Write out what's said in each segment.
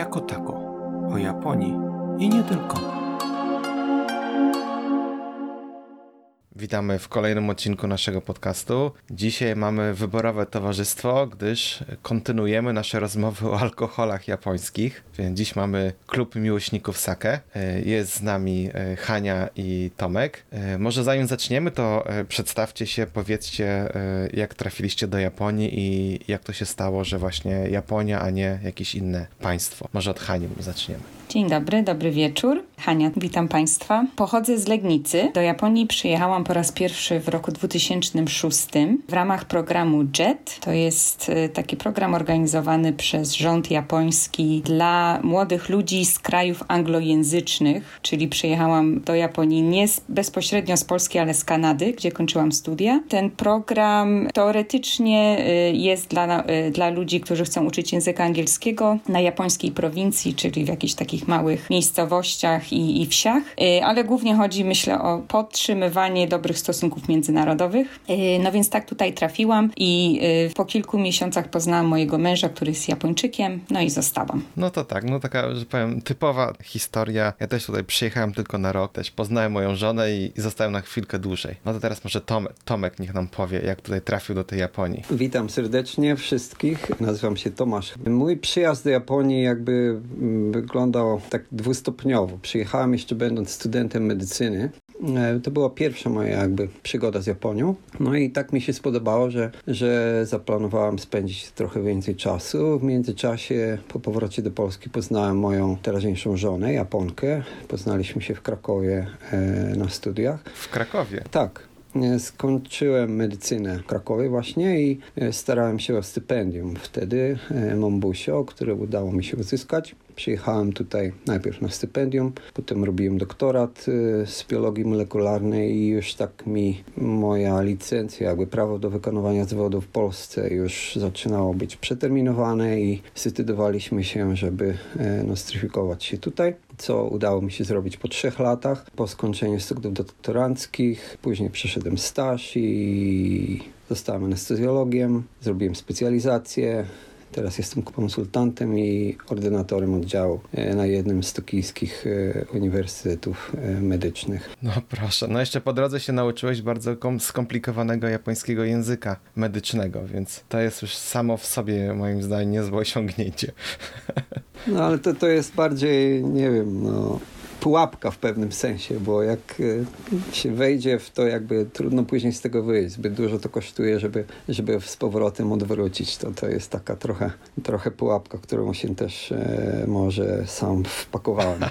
jako tako, o Japonii i nie tylko. Witamy w kolejnym odcinku naszego podcastu. Dzisiaj mamy wyborowe towarzystwo, gdyż kontynuujemy nasze rozmowy o alkoholach japońskich. Więc dziś mamy klub miłośników sake. Jest z nami e, Hania i Tomek. E, może zanim zaczniemy, to e, przedstawcie się, powiedzcie, jak trafiliście do Japonii i jak to się stało, że właśnie Japonia, a nie jakieś inne państwo. Może od Hani zaczniemy. Dzień dobry, dobry wieczór. Hania, witam Państwa. Pochodzę z Legnicy. Do Japonii przyjechałam po raz pierwszy w roku 2006 w ramach programu JET. To jest y, taki program organizowany przez rząd japoński dla młodych ludzi z krajów anglojęzycznych, czyli przyjechałam do Japonii nie bezpośrednio z Polski, ale z Kanady, gdzie kończyłam studia. Ten program teoretycznie y, jest dla, y, dla ludzi, którzy chcą uczyć języka angielskiego na japońskiej prowincji, czyli w jakichś takich małych miejscowościach i, i wsiach, ale głównie chodzi, myślę, o podtrzymywanie dobrych stosunków międzynarodowych. Y, no więc tak tutaj trafiłam i y, po kilku miesiącach poznałam mojego męża, który jest Japończykiem, no i zostałam. No to tak, no taka, że powiem, typowa historia. Ja też tutaj przyjechałem tylko na rok, też poznałem moją żonę i, i zostałem na chwilkę dłużej. No to teraz może Tomek, Tomek niech nam powie, jak tutaj trafił do tej Japonii. Witam serdecznie wszystkich. Nazywam się Tomasz. Mój przyjazd do Japonii jakby mm, wyglądał tak dwustopniowo. Przyjechałem jeszcze będąc studentem medycyny. E, to była pierwsza moja jakby przygoda z Japonią. No i tak mi się spodobało, że, że zaplanowałem spędzić trochę więcej czasu. W międzyczasie po powrocie do Polski poznałem moją teraźniejszą żonę, Japonkę. Poznaliśmy się w Krakowie e, na studiach. W Krakowie? Tak. E, skończyłem medycynę w Krakowie właśnie i starałem się o stypendium. Wtedy Mombusio, które udało mi się uzyskać. Przyjechałem tutaj najpierw na stypendium, potem robiłem doktorat z biologii molekularnej i już tak mi moja licencja, jakby prawo do wykonywania zawodu w Polsce już zaczynało być przeterminowane i zdecydowaliśmy się, żeby e, nostryfikować się tutaj, co udało mi się zrobić po trzech latach. Po skończeniu studiów doktoranckich, później przeszedłem staż i zostałem anestezjologiem, zrobiłem specjalizację, Teraz jestem konsultantem i ordynatorem oddziału e, na jednym z tokijskich e, uniwersytetów e, medycznych. No proszę, no jeszcze po drodze się nauczyłeś bardzo skomplikowanego japońskiego języka medycznego, więc to jest już samo w sobie moim zdaniem niezłe osiągnięcie. No ale to, to jest bardziej, nie wiem, no pułapka w pewnym sensie, bo jak e, się wejdzie w to, jakby trudno później z tego wyjść. Zbyt dużo to kosztuje, żeby, żeby z powrotem odwrócić. To, to jest taka trochę, trochę pułapka, którą się też e, może sam wpakowałem.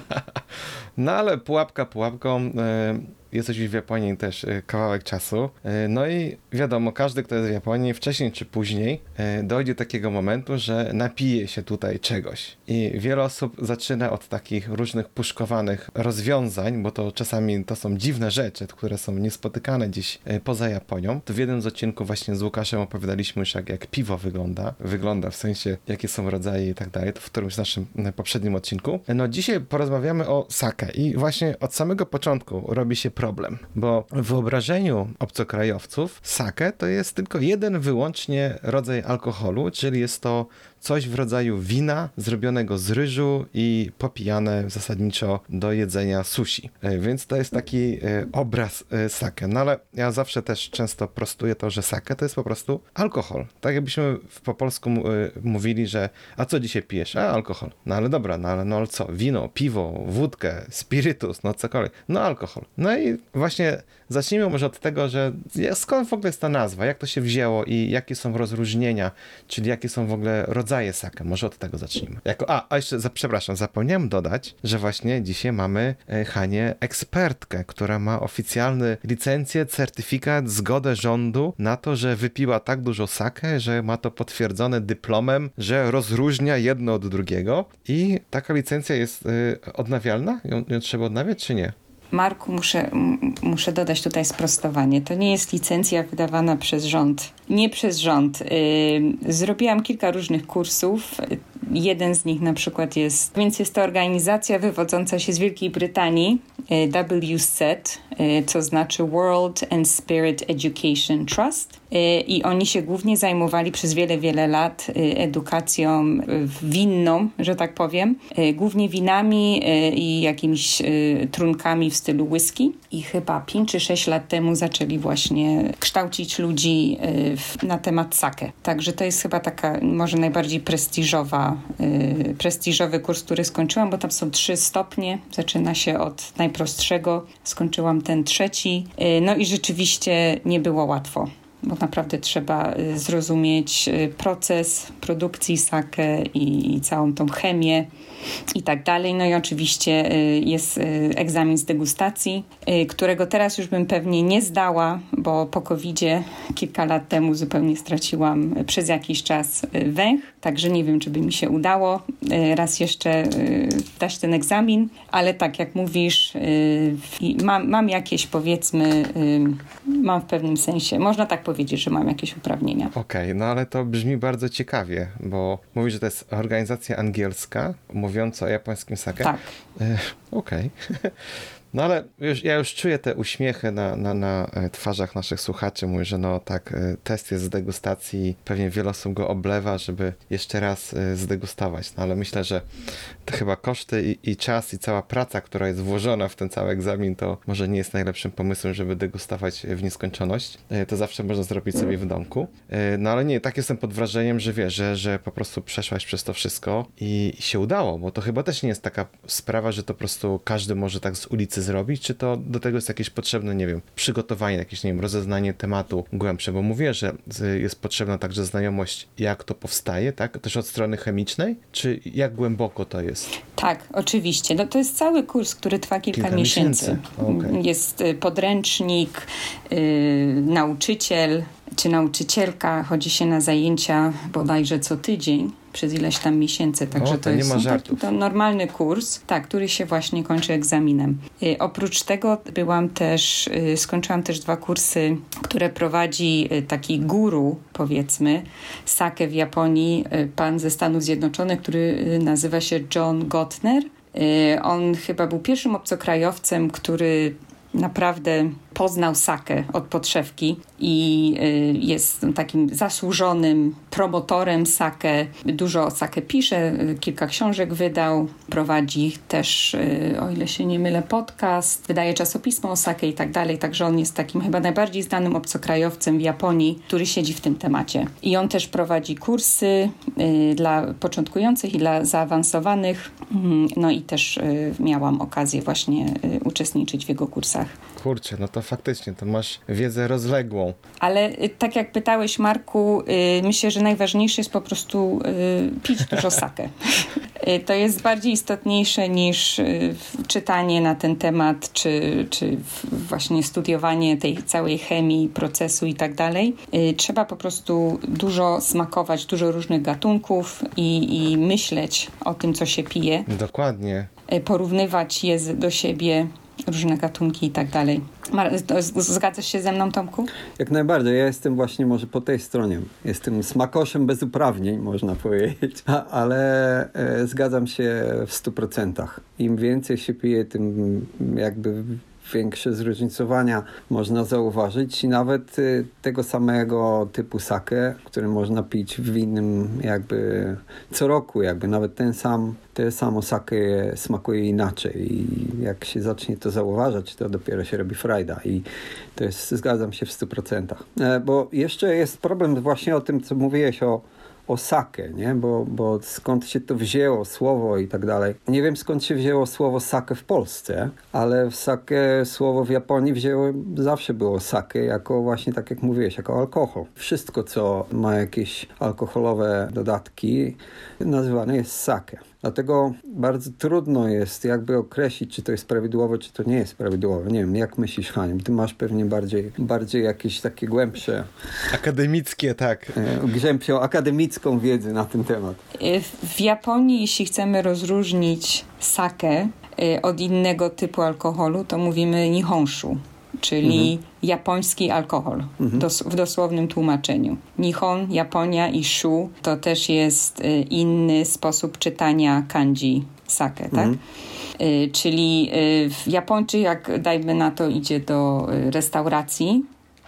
No ale pułapka pułapką. E, jesteś w Japonii też e, kawałek czasu. E, no i wiadomo, każdy, kto jest w Japonii, wcześniej czy później e, dojdzie do takiego momentu, że napije się tutaj czegoś. I wiele osób zaczyna od takich różnych puszkowanych rozwiązań, bo to czasami to są dziwne rzeczy, które są niespotykane gdzieś poza Japonią. To w jednym z odcinków właśnie z Łukaszem opowiadaliśmy już, jak, jak piwo wygląda. Wygląda w sensie, jakie są rodzaje i tak dalej. To w którymś naszym poprzednim odcinku. No dzisiaj porozmawiamy o sake i właśnie od samego początku robi się problem, bo w wyobrażeniu obcokrajowców sake to jest tylko jeden wyłącznie rodzaj alkoholu, czyli jest to coś w rodzaju wina zrobionego z ryżu i popijane zasadniczo do jedzenia sushi. E, więc to jest taki e, obraz e, sake. No ale ja zawsze też często prostuję to, że sake to jest po prostu alkohol. Tak jakbyśmy po polsku mówili, że a co dzisiaj pijesz? A, alkohol. No ale dobra, no ale, no ale co? Wino, piwo, wódkę, spirytus, no cokolwiek. No alkohol. No i właśnie zacznijmy może od tego, że skąd w ogóle jest ta nazwa? Jak to się wzięło i jakie są rozróżnienia? Czyli jakie są w ogóle rodzaje rodzaje sake. Może od tego zacznijmy. Jako, a, a jeszcze, za, przepraszam, zapomniałem dodać, że właśnie dzisiaj mamy e, Hanie ekspertkę, która ma oficjalny licencję, certyfikat, zgodę rządu na to, że wypiła tak dużo sake, że ma to potwierdzone dyplomem, że rozróżnia jedno od drugiego i taka licencja jest y, odnawialna? Ją, ją trzeba odnawiać czy nie? Marku, muszę, muszę dodać tutaj sprostowanie. To nie jest licencja wydawana przez rząd. Nie przez rząd. Zrobiłam kilka różnych kursów. Jeden z nich na przykład jest, więc jest to organizacja wywodząca się z Wielkiej Brytanii, y, WSET, y, co znaczy World and Spirit Education Trust. I oni się głównie zajmowali przez wiele, wiele lat edukacją winną, że tak powiem, głównie winami i jakimiś trunkami w stylu whisky. I chyba 5 czy 6 lat temu zaczęli właśnie kształcić ludzi na temat sake. Także to jest chyba taka może najbardziej prestiżowa, prestiżowy kurs, który skończyłam, bo tam są trzy stopnie. Zaczyna się od najprostszego, skończyłam ten trzeci. Y, no i rzeczywiście nie było łatwo bo naprawdę trzeba y, zrozumieć y, proces produkcji sake i, i całą tą chemię i tak dalej. No i oczywiście y, jest egzamin z degustacji, którego teraz już bym pewnie nie zdała, bo po covid kilka lat temu zupełnie straciłam przez jakiś czas węch, także nie wiem, czy by mi się udało raz jeszcze dać ten egzamin, ale tak jak mówisz, mam, mam jakieś powiedzmy, mam w pewnym sensie, można tak powiedzieć, że mam jakieś uprawnienia. Okej, okay, no ale to brzmi bardzo ciekawie, bo mówisz, że to jest organizacja angielska mówiąca o japońskim sake. Tak. E, okej. Okay. No ale już, ja już czuję te uśmiechy na, na, na e, twarzach naszych słuchaczy. Mówię, że no tak, e, test jest z degustacji, pewnie wiele osób go oblewa, żeby jeszcze raz e, zdegustować. No ale myślę, że to chyba koszty i, i czas i cała praca, która jest włożona w ten cały egzamin, to może nie jest najlepszym pomysłem, żeby degustować w nieskończoność. To zawsze można zrobić sobie w domku. No ale nie, tak jestem pod wrażeniem, że wiesz, że, że po prostu przeszłaś przez to wszystko i się udało, bo to chyba też nie jest taka sprawa, że to po prostu każdy może tak z ulicy zrobić, czy to do tego jest jakieś potrzebne, nie wiem, przygotowanie, jakieś, nie wiem, rozeznanie tematu głębsze, bo mówię, że jest potrzebna także znajomość, jak to powstaje, tak? Też od strony chemicznej, czy jak głęboko to jest? Tak, oczywiście. No to jest cały kurs, który trwa kilka, kilka miesięcy. miesięcy. Okay. Jest y, podręcznik, yy, nauczyciel, czy nauczycielka chodzi się na zajęcia bodajże co tydzień przez ileś tam miesięcy, także o, to, to jest taki, to normalny kurs, tak, który się właśnie kończy egzaminem. Y, oprócz tego byłam też, y, skończyłam też dwa kursy, które prowadzi y, taki guru, powiedzmy, sake w Japonii, pan ze Stanów Zjednoczonych, który nazywa się John Gottner. On chyba był pierwszym obcokrajowcem, który naprawdę poznał sakę od podszewki i y, jest takim zasłużonym promotorem sakę. Dużo o sakę pisze, y, kilka książek wydał, prowadzi też, y, o ile się nie mylę, podcast, wydaje czasopismo o sakę i tak dalej, także on jest takim chyba najbardziej znanym obcokrajowcem w Japonii, który siedzi w tym temacie. I on też prowadzi kursy dla początkujących i dla zaawansowanych, mm, no i też miałam okazję właśnie uczestniczyć w jego kursach. Kurczę, no to faktycznie, to masz wiedzę rozległą. Ale y, tak jak pytałeś, Marku, y, myślę, że najważniejsze jest po prostu y, pić dużo sakę. to jest bardziej istotniejsze niż czytanie na ten temat, czy, czy właśnie studiowanie tej całej chemii, procesu i tak dalej. Trzeba po prostu dużo smakować, dużo różnych gatunków i, i myśleć o tym, co się pije. Dokładnie. Porównywać je do siebie różne gatunki i tak dalej. Zgadzasz się ze mną, Tomku? Jak najbardziej. Ja jestem właśnie może po tej stronie. Jestem smakoszem bez uprawnień, można powiedzieć, ale e, zgadzam się w stu procentach. Im więcej się pije, tym jakby większe zróżnicowania można zauważyć i nawet y, tego samego typu sake, który można pić w innym jakby co roku, jakby nawet ten sam, te samo sake smakuje inaczej i jak się zacznie to zauważać, to dopiero się robi frajda i to jest, zgadzam się w 100%. E, bo jeszcze jest problem właśnie o tym, co mówiłeś o o sakę, nie? Bo, bo skąd się to wzięło, słowo i tak dalej. Nie wiem skąd się wzięło słowo sake w Polsce, ale w sake słowo w Japonii wzięło, zawsze było sake jako właśnie tak jak mówiłeś, jako alkohol. Wszystko, co ma jakieś alkoholowe dodatki, nazywane jest sake. Dlatego bardzo trudno jest jakby określić, czy to jest prawidłowe, czy to nie jest prawidłowe. Nie wiem, jak myślisz, Hanim? Ty masz pewnie bardziej, bardziej jakieś takie głębsze... Akademickie, tak. E, głębszą akademicką wiedzę na ten temat. E, w Japonii, jeśli chcemy rozróżnić sake od innego typu alkoholu, to mówimy nihonshu czyli mhm. japoński alkohol mhm. dos w dosłownym tłumaczeniu. Nihon, Japonia i shu to też jest y, inny sposób czytania kanji sake, tak? Mhm. Y, czyli y, Japończyk, jak dajmy na to, idzie do y, restauracji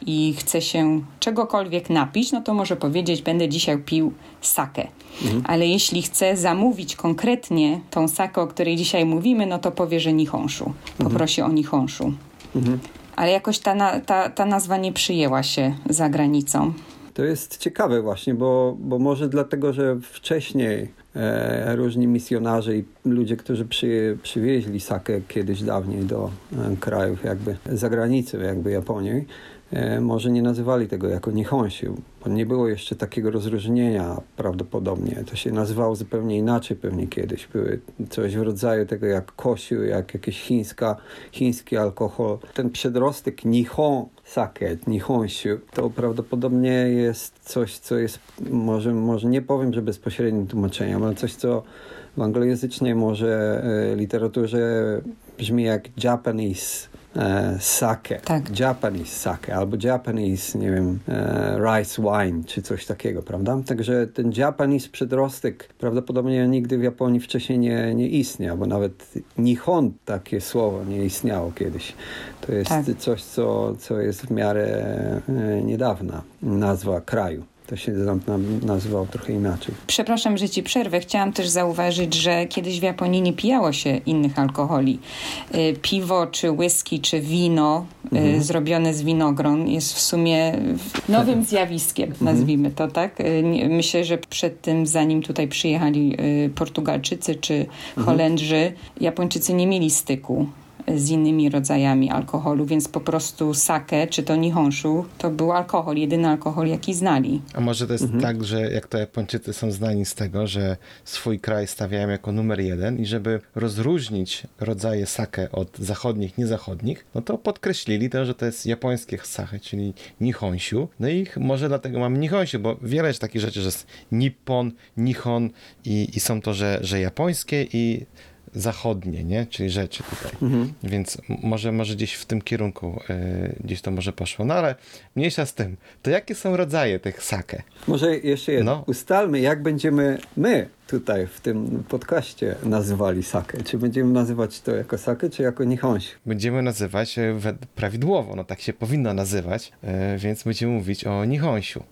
i chce się czegokolwiek napić, no to może powiedzieć, będę dzisiaj pił sakę. Mhm. Ale jeśli chce zamówić konkretnie tą sakę, o której dzisiaj mówimy, no to powie, że nihonshu. Poprosi mhm. o nihonshu. Mhm. Ale jakoś ta, ta, ta nazwa nie przyjęła się za granicą. To jest ciekawe właśnie, bo, bo może dlatego, że wcześniej e, różni misjonarze i ludzie, którzy przy, przywieźli sakę kiedyś dawniej do e, krajów jakby zagranicy, jakby Japonii, może nie nazywali tego jako Nihonshu, bo nie było jeszcze takiego rozróżnienia prawdopodobnie. To się nazywało zupełnie inaczej pewnie kiedyś. Były coś w rodzaju tego jak kosiu, jak jakiś chińska, chiński alkohol. Ten przedrostek Nihon sake, Nihonshu, to prawdopodobnie jest coś, co jest, może, może nie powiem, że bezpośrednim tłumaczeniem, ale coś, co w anglojęzycznej może e, literaturze brzmi jak Japanese e, sake, tak. Japanese sake albo Japanese, nie wiem, e, rice wine czy coś takiego, prawda? Także ten Japanese przedrostek prawdopodobnie nigdy w Japonii wcześniej nie, nie istniał, bo nawet Nihon takie słowo nie istniało kiedyś. To jest tak. coś, co, co jest w miarę e, niedawna nazwa kraju to się nazywał trochę inaczej. Przepraszam, że ci przerwę. Chciałam też zauważyć, że kiedyś w Japonii nie pijało się innych alkoholi. Y, piwo, czy whisky, czy wino y, mhm. zrobione z winogron jest w sumie nowym zjawiskiem, mhm. nazwijmy to tak. Y, myślę, że przed tym, zanim tutaj przyjechali Portugalczycy czy mhm. Holendrzy, Japończycy nie mieli styku z innymi rodzajami alkoholu, więc po prostu sake czy to nihonshu to był alkohol, jedyny alkohol jaki znali. A może to jest mhm. tak, że jak to Japończycy są znani z tego, że swój kraj stawiają jako numer jeden i żeby rozróżnić rodzaje sake od zachodnich, niezachodnich, no to podkreślili to, że to jest japońskie sake, czyli nihonshu. No i może dlatego mamy nihonshu, bo wiele jest takich rzeczy, że jest nippon, nihon i, i są to, że, że japońskie i zachodnie, nie? czyli rzeczy tutaj. Mhm. Więc może, może gdzieś w tym kierunku y, gdzieś to może poszło. No ale mniejsza z tym. To jakie są rodzaje tych sake? Może jeszcze jedno. No. Ustalmy, jak będziemy my tutaj w tym podcaście nazywali sake. Czy będziemy nazywać to jako sake, czy jako nihonshu? Będziemy nazywać e, prawidłowo, no tak się powinno nazywać, y, więc będziemy mówić o nihonshu.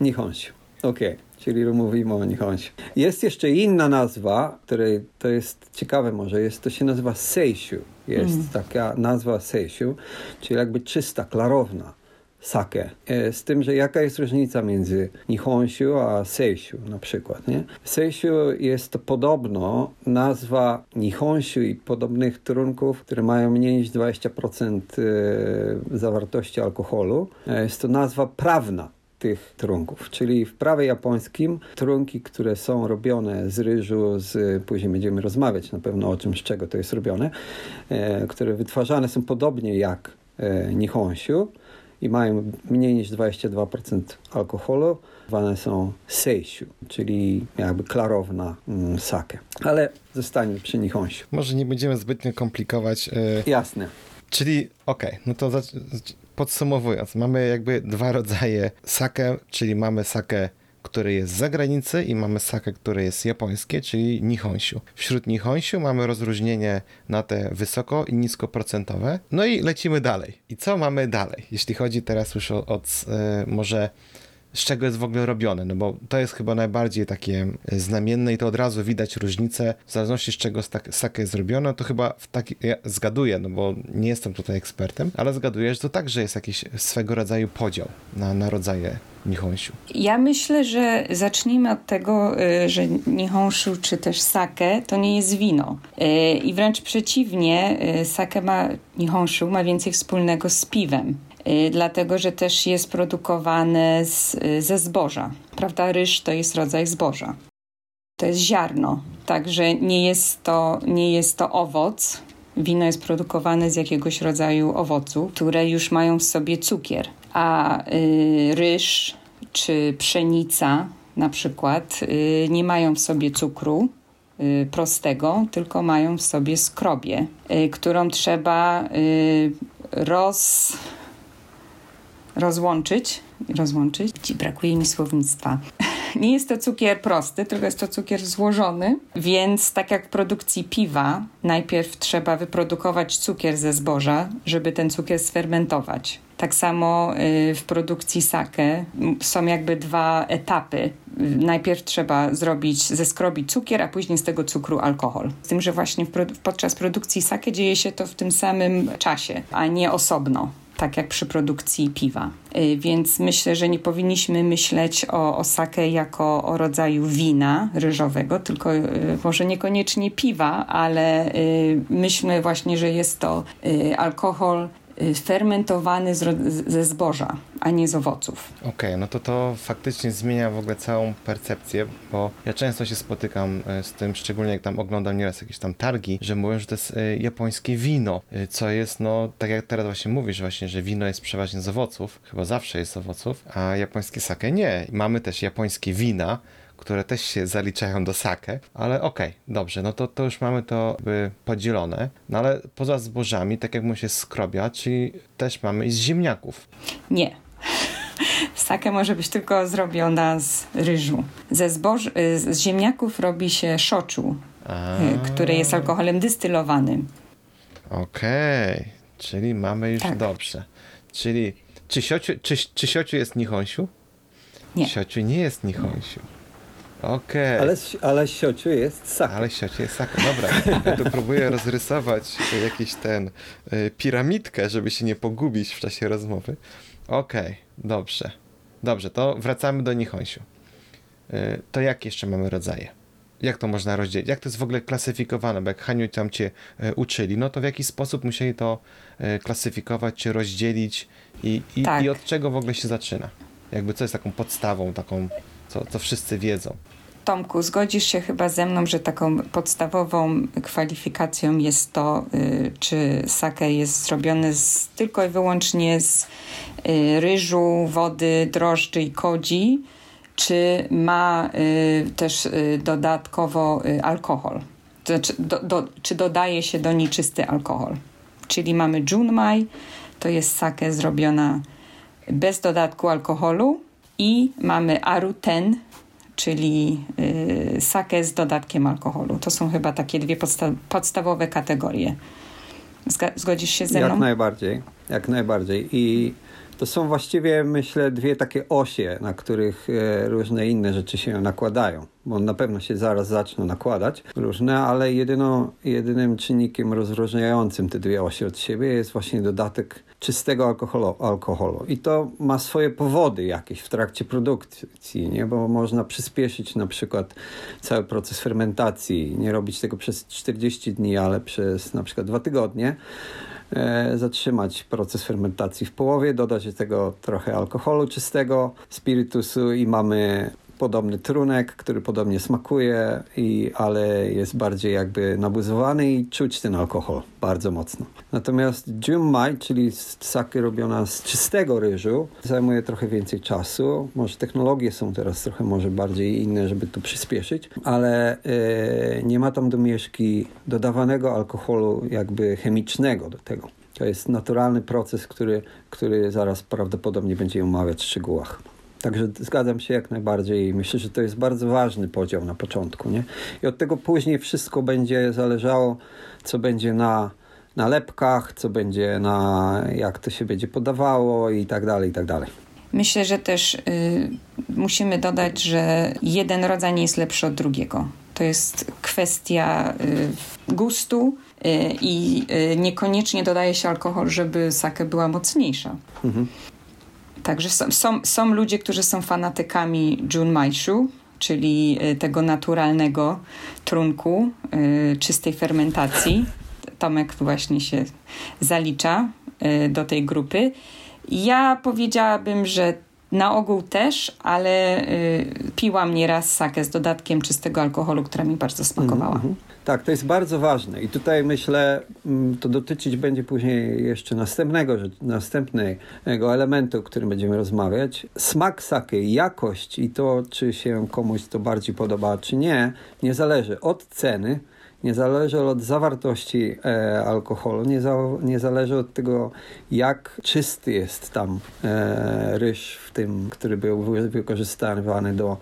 Nihonshu. Okej. Okay czyli mówimy o Nihonshu. Jest jeszcze inna nazwa, której to jest ciekawe może, jest, to się nazywa Seishu. Jest mm. taka nazwa Seishu, czyli jakby czysta, klarowna sake. E, z tym, że jaka jest różnica między Nihonshu a Seishu na przykład, nie? Seishu jest to podobno nazwa Nihonshu i podobnych trunków, które mają mniej niż 20% e, zawartości alkoholu. E, jest to nazwa prawna tych trunków. Czyli w prawie japońskim trunki, które są robione z ryżu, z, później będziemy rozmawiać na pewno o czym, z czego to jest robione, e, które wytwarzane są podobnie jak e, nihonshu i mają mniej niż 22% alkoholu, zwane są seishu, czyli jakby klarowna mm, sake. Ale zostańmy przy nihonshu. Może nie będziemy zbytnio komplikować. E... Jasne. Czyli okej, okay, no to podsumowując, mamy jakby dwa rodzaje sake, czyli mamy sake które jest z zagranicy i mamy sake, które jest japońskie, czyli nihonshu. Wśród nihonshu mamy rozróżnienie na te wysoko i niskoprocentowe. No i lecimy dalej. I co mamy dalej? Jeśli chodzi teraz już o, o e, może z czego jest w ogóle robione, no bo to jest chyba najbardziej takie znamienne i to od razu widać różnicę, w zależności z czego sake jest zrobione, to chyba w taki, ja zgaduję, no bo nie jestem tutaj ekspertem, ale zgaduję, że to także jest jakiś swego rodzaju podział na, na rodzaje Nihonshu. Ja myślę, że zacznijmy od tego, e, że Nihonshu czy też sake to nie jest wino. E, I wręcz przeciwnie, sake ma, Nihonshu ma więcej wspólnego z piwem. Y, dlatego że też jest produkowane z, y, ze zboża. Prawda, ryż to jest rodzaj zboża. To jest ziarno, także nie jest to, nie jest to owoc. Wino jest produkowane z jakiegoś rodzaju owocu, które już mają w sobie cukier, a y, ryż czy pszenica na przykład y, nie mają w sobie cukru, y, prostego, tylko mają w sobie skrobię, którą trzeba roz, rozłączyć, rozłączyć, brakuje mi słownictwa, nie jest to cukier prosty, tylko jest to cukier złożony, więc tak jak w produkcji piwa, najpierw trzeba wyprodukować cukier ze zboża, żeby ten cukier sfermentować. Tak samo y, w produkcji sake są jakby dwa etapy. Najpierw trzeba zrobić, zeskrobić cukier, a później z tego cukru alkohol. Z tym, że właśnie podczas produkcji sake dzieje się to w tym samym czasie, a nie osobno tak jak przy produkcji piwa. Y, więc myślę, że nie powinniśmy myśleć o, o sake jako o rodzaju wina ryżowego, tylko y, może niekoniecznie piwa, ale myślmy właśnie, że jest to alkohol Y, fermentowany z, ze zboża, a nie z owoców. Okej, okay, no to to faktycznie zmienia w ogóle całą percepcję, bo ja często się spotykam y, z tym, szczególnie jak tam oglądam nieraz jakieś tam targi, że mówią, że to jest y, japońskie wino, co jest, no, tak jak teraz właśnie mówisz właśnie, że wino jest przeważnie z owoców, chyba zawsze jest z owoców, a japońskie sake nie. Mamy też japońskie wina, które też się zaliczają do sake, ale okej, okay, dobrze, no to, to już mamy to podzielone, no ale poza zbożami, tak jak mu się skrobia, czyli też mamy i z ziemniaków. Nie. Sake może być tylko zrobiona z ryżu. Ze zboż, y, z ziemniaków robi się szoczu, który jest alkoholem dystylowanym. Okej, okay. czyli mamy już tak. dobrze. Czyli czy siociu, czy, czy siociu jest nihonsiu? Nie. Siociu nie jest nihonsiu. Okej. Okay. Ale, ale siociu jest sake. Ale siociu jest sake. Dobra, ja tu próbuję rozrysować jakiś ten y, piramidkę, żeby się nie pogubić w czasie rozmowy. Okej, okay, dobrze. Dobrze, to wracamy do Nihonsiu. Y, to jak jeszcze mamy rodzaje? Jak to można rozdzielić? Jak to jest w ogóle klasyfikowane? Bo jak Haniu tam cię y, uczyli, no to w jaki sposób musieli to y, klasyfikować, czy rozdzielić i, i, tak. i od czego w ogóle się zaczyna? Jakby co jest taką podstawą, taką, co, co wszyscy wiedzą? Tomku, zgodzisz się chyba ze mną, że taką podstawową kwalifikacją jest to, y, czy sake jest zrobione z, tylko i wyłącznie z y, ryżu, wody, drożdży i kodzi, czy ma y, też dodatkowo alkohol. To znaczy, do, do, czy dodaje się do niej czysty alkohol. Czyli mamy junmai, to jest sake zrobiona bez dodatku alkoholu i mamy aruten, czyli y, sake z dodatkiem alkoholu. To są chyba takie dwie podsta podstawowe kategorie. Zgodzisz się ze mną? Jak najbardziej, jak najbardziej. I to są właściwie, myślę, dwie takie osie, na których e, różne inne rzeczy się nakładają, bo na pewno się zaraz zaczną nakładać różne, ale jedyno, jedynym czynnikiem rozróżniającym te dwie osie od siebie jest właśnie dodatek czystego alkoholu, alkoholu. I to ma swoje powody jakieś w trakcie produkcji, nie? bo można przyspieszyć na przykład cały proces fermentacji, nie robić tego przez 40 dni, ale przez na przykład dwa tygodnie E, zatrzymać proces fermentacji w połowie, dodać do tego trochę alkoholu czystego, spirytusu i mamy podobny trunek, który podobnie smakuje, i, ale jest bardziej jakby nabuzowany i czuć ten alkohol bardzo mocno. Natomiast Junmai, czyli sake robiona z czystego ryżu, zajmuje trochę więcej czasu. Może technologie są teraz trochę może bardziej inne, żeby tu przyspieszyć, ale e, nie ma tam domieszki dodawanego alkoholu jakby chemicznego do tego. To jest naturalny proces, który, który zaraz prawdopodobnie będziemy omawiać w szczegółach. Także zgadzam się jak najbardziej i myślę, że to jest bardzo ważny podział na początku. Nie? I od tego później wszystko będzie zależało, co będzie na nalepkach, co będzie na jak to się będzie podawało i tak dalej, i tak dalej. Myślę, że też y, musimy dodać, że jeden rodzaj nie jest lepszy od drugiego. To jest kwestia y, gustu y, i y, niekoniecznie dodaje się alkohol, żeby sake była mocniejsza. Mhm. Także są, są, są ludzie, którzy są fanatykami Junmaishu, czyli y, tego naturalnego trunku, y, czystej fermentacji. Tomek właśnie się zalicza y, do tej grupy. Ja powiedziałabym, że na ogół też, ale piłam nieraz sakę z dodatkiem czystego alkoholu, która mi bardzo smakowała. Mm -hmm. Tak, to jest bardzo ważne i tutaj myślę, mm, to dotyczyć będzie później jeszcze następnego, następnego elementu, o którym będziemy rozmawiać. Smak sake, jakość i to, czy się komuś to bardziej podoba, czy nie, nie zależy od ceny, nie zależy od zawartości e, alkoholu, nie, za, nie zależy od tego, jak czysty jest tam e, ryż w tym, który był wykorzystywany do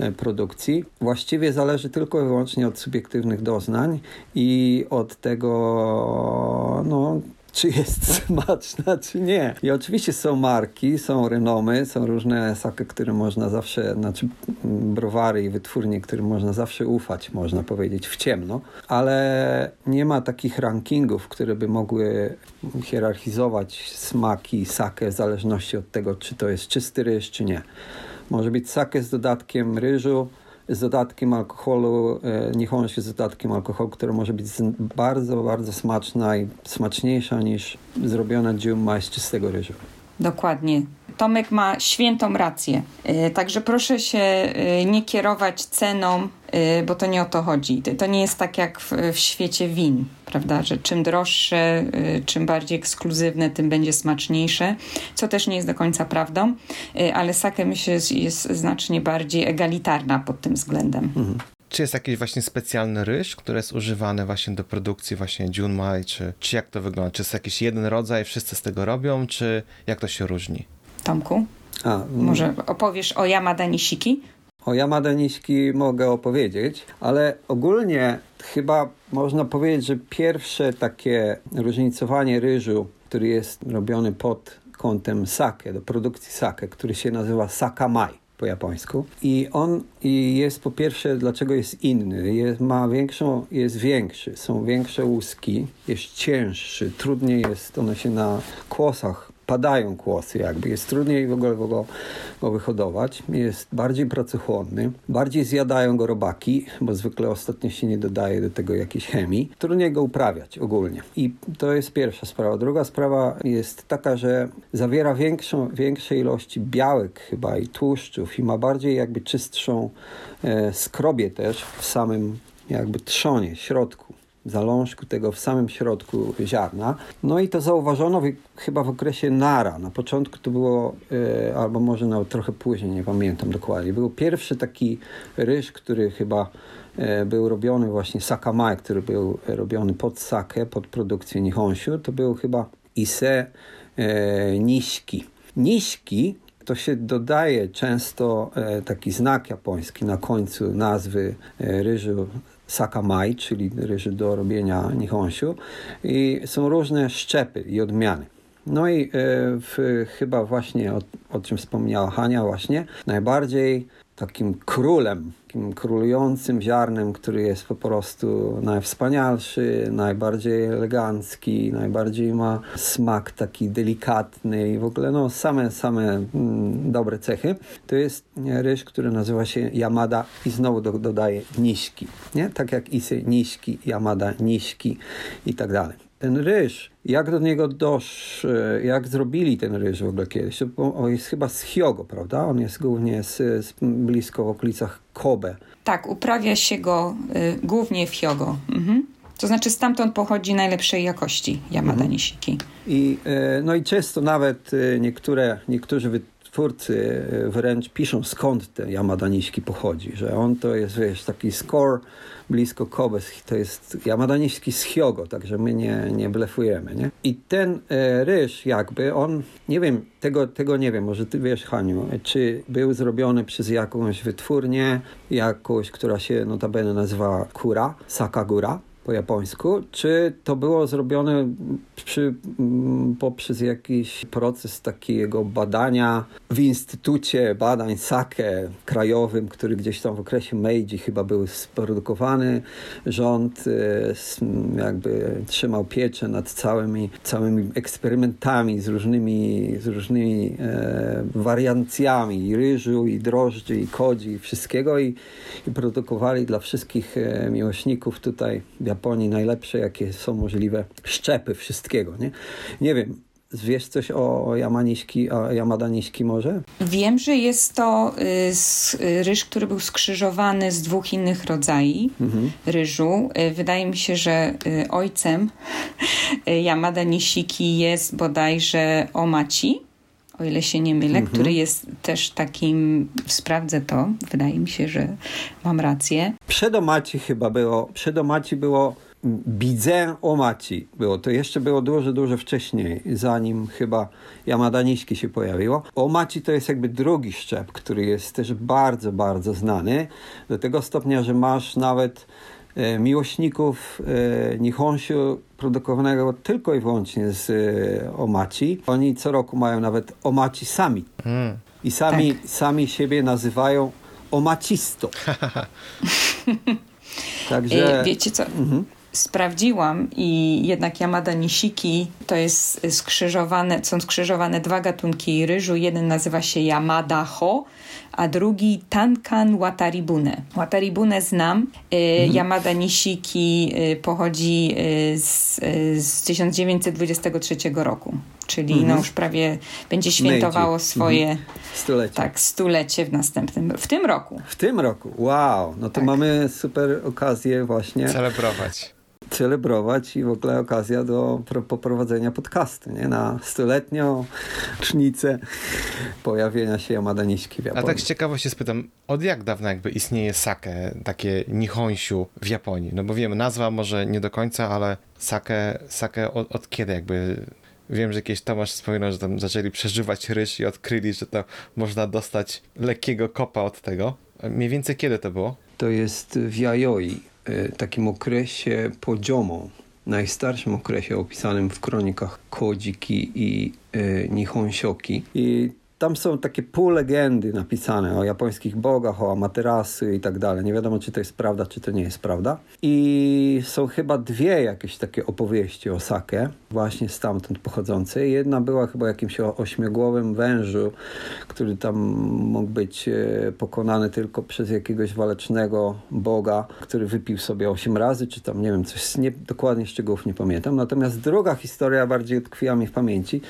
e, produkcji. Właściwie zależy tylko i wyłącznie od subiektywnych doznań i od tego, no, czy jest smaczna, czy nie. I oczywiście są marki, są renomy, są różne sake, które można zawsze, znaczy browary i wytwórnie, którym można zawsze ufać, można powiedzieć, w ciemno, ale nie ma takich rankingów, które by mogły hierarchizować smaki sake w zależności od tego, czy to jest czysty ryż, czy nie. Może być sake z dodatkiem ryżu, z dodatkiem alkoholu, e, nihonshu z dodatkiem alkoholu, która może być bardzo, bardzo smaczna i smaczniejsza niż zrobiona dziumma z czystego ryżu. Dokładnie. Tomek ma świętą rację. E, także proszę się e, nie kierować ceną, bo to nie o to chodzi. To nie jest tak jak w, świecie win prawda, że czym droższe, czym bardziej ekskluzywne, tym będzie smaczniejsze, co też nie jest do końca prawdą, ale sake myślę jest znacznie bardziej egalitarna pod tym względem. Mhm. Czy jest jakiś właśnie specjalny ryż, który jest używany właśnie do produkcji właśnie Junmai, czy, czy jak to wygląda? Czy jest jakiś jeden rodzaj, wszyscy z tego robią, czy jak to się różni? Tomku, A, może opowiesz o Yamada Nishiki? O Yamada Nishiki mogę opowiedzieć, ale ogólnie chyba można powiedzieć, że pierwsze takie różnicowanie ryżu, który jest robiony pod kątem sake, do produkcji sake, który się nazywa sakamai po japońsku. I on jest po pierwsze, dlaczego jest inny? Jest, ma większą, jest większy, są większe łuski, jest cięższy, trudniej jest, one się na kłosach padają kłosy jakby, jest trudniej w ogóle go, go wyhodować, jest bardziej pracochłonny, bardziej zjadają go robaki, bo zwykle ostatnio się nie dodaje do tego jakiejś chemii, trudniej go uprawiać ogólnie. I to jest pierwsza sprawa. Druga sprawa jest taka, że zawiera większą, większe ilości białek chyba i tłuszczów i ma bardziej jakby czystszą e, skrobię też w samym jakby trzonie, środku zalążku tego w samym środku ziarna. No i to zauważono w, chyba w okresie Nara. Na początku to było, e, albo może nawet trochę później, nie pamiętam dokładnie. Był pierwszy taki ryż, który chyba e, był robiony właśnie sakamai, który był robiony pod sakę, pod produkcję nihonshu. To był chyba ise e, niski. Niski to się dodaje często taki znak japoński na końcu nazwy ryżu sakamai, czyli ryży do robienia nihonshu i są różne szczepy i odmiany. No i e, w, chyba właśnie o, o czym wspomniała Hania właśnie, najbardziej takim królem, takim królującym ziarnem, który jest po prostu najwspanialszy, najbardziej elegancki, najbardziej ma smak taki delikatny i w ogóle no same, same mm, dobre cechy. To jest ryż, który nazywa się Yamada i znowu do, dodaje niski, nie? Tak jak Isy niski, Yamada niski i tak dalej ten ryż, jak do niego dosz, jak zrobili ten ryż w ogóle kiedyś? On jest chyba z Hyogo, prawda? On jest głównie z, z blisko w okolicach Kobe. Tak, uprawia się go y, głównie w Hyogo. Mhm. To znaczy stamtąd pochodzi najlepszej jakości Yamada mhm. Nishiki. I, y, no i często nawet y, niektóre, niektórzy twórcy e, wręcz piszą skąd ten Yamada Niski pochodzi, że on to jest, wiesz, taki score blisko Kobe, to jest Yamada Niski z Hyogo, także my nie, nie blefujemy, nie? I ten e, ryż jakby, on, nie wiem, tego, tego nie wiem, może ty wiesz, Haniu, czy był zrobiony przez jakąś wytwórnię, jakąś, która się notabene nazywa Kura, Sakagura, po japońsku, czy to było zrobione przy, mm, poprzez jakiś proces takiego badania w Instytucie Badań Sake krajowym, który gdzieś tam w okresie Meiji chyba był sprodukowany. Rząd e, jakby trzymał pieczę nad całymi, całymi eksperymentami z różnymi, z różnymi e, wariancjami. I ryżu, i drożdży, i kodzi, i wszystkiego. I, i produkowali dla wszystkich e, miłośników tutaj Japonii najlepsze, jakie są możliwe szczepy wszystkiego. Nie, nie wiem, Wiesz coś o Yamaniśki, o Yamadaniśki może? Wiem, że jest to y, ryż, który był skrzyżowany z dwóch innych rodzajów mhm. ryżu. Y, wydaje mi się, że y, ojcem Yamada Nishiki jest bodajże Omaci o ile się nie mylę, który jest też takim, sprawdzę to, wydaje mi się, że mam rację. Przed Omaci chyba było, przed Omaci było Bidzę Omaci. Było to jeszcze było dużo, dużo wcześniej, zanim chyba Yamadaniśki się pojawiło. Omaci to jest jakby drugi szczep, który jest też bardzo, bardzo znany. Do tego stopnia, że masz nawet miłośników e, Nihonshu produkowanego tylko i wyłącznie z e, Omaci. Oni co roku mają nawet Omaci Summit. Mm. I sami, sami siebie nazywają Omacisto. Także... Wiecie co? Mhm. Sprawdziłam i jednak Yamada Nishiki to jest skrzyżowane, są skrzyżowane dwa gatunki ryżu. Jeden nazywa się Yamada Ho, a drugi Tankan Wataribune. Wataribune znam. Y, Yamada Nishiki y, pochodzi y, z, z 1923 roku, czyli no już prawie będzie świętowało Meiji. swoje Stulecie. tak stulecie w następnym, w tym roku. W tym roku. Wow. No to Tak. mamy super okazję właśnie Celebrować. Celebrować i w ogóle okazja do pro- poprowadzenia podcastu, nie? Na stuletnią rocznicę pojawienia się Yamada Niśki w A Japonii. tak z ciekawości spytam, od jak dawno jakby istnieje sake, takie nihonsiu w Japonii? No bo wiem, nazwa może nie do końca, ale sake, sake od, od kiedy jakby... Wiem, że kiedyś Tomasz wspominał, że tam zaczęli przeżywać ryż i odkryli, że to można dostać lekkiego kopa od tego. A Mniej więcej kiedy to było? To jest w Yayoi, y, takim okresie Podziomo, najstarszym okresie opisanym w kronikach Kojiki i y, Nihonshoki. I tam są takie półlegendy napisane o japońskich bogach, o Amaterasu i tak dalej. Nie wiadomo, czy to jest prawda, czy to nie jest prawda. I są chyba dwie jakieś takie opowieści o sake, właśnie stamtąd pochodzące. Jedna była chyba o jakimś ośmiogłowym wężu, który tam mógł być e, pokonany tylko przez jakiegoś walecznego boga, który wypił sobie osiem razy, czy tam nie wiem, coś nie, dokładnie szczegółów nie pamiętam. Natomiast druga historia bardziej utkwiła mi w pamięci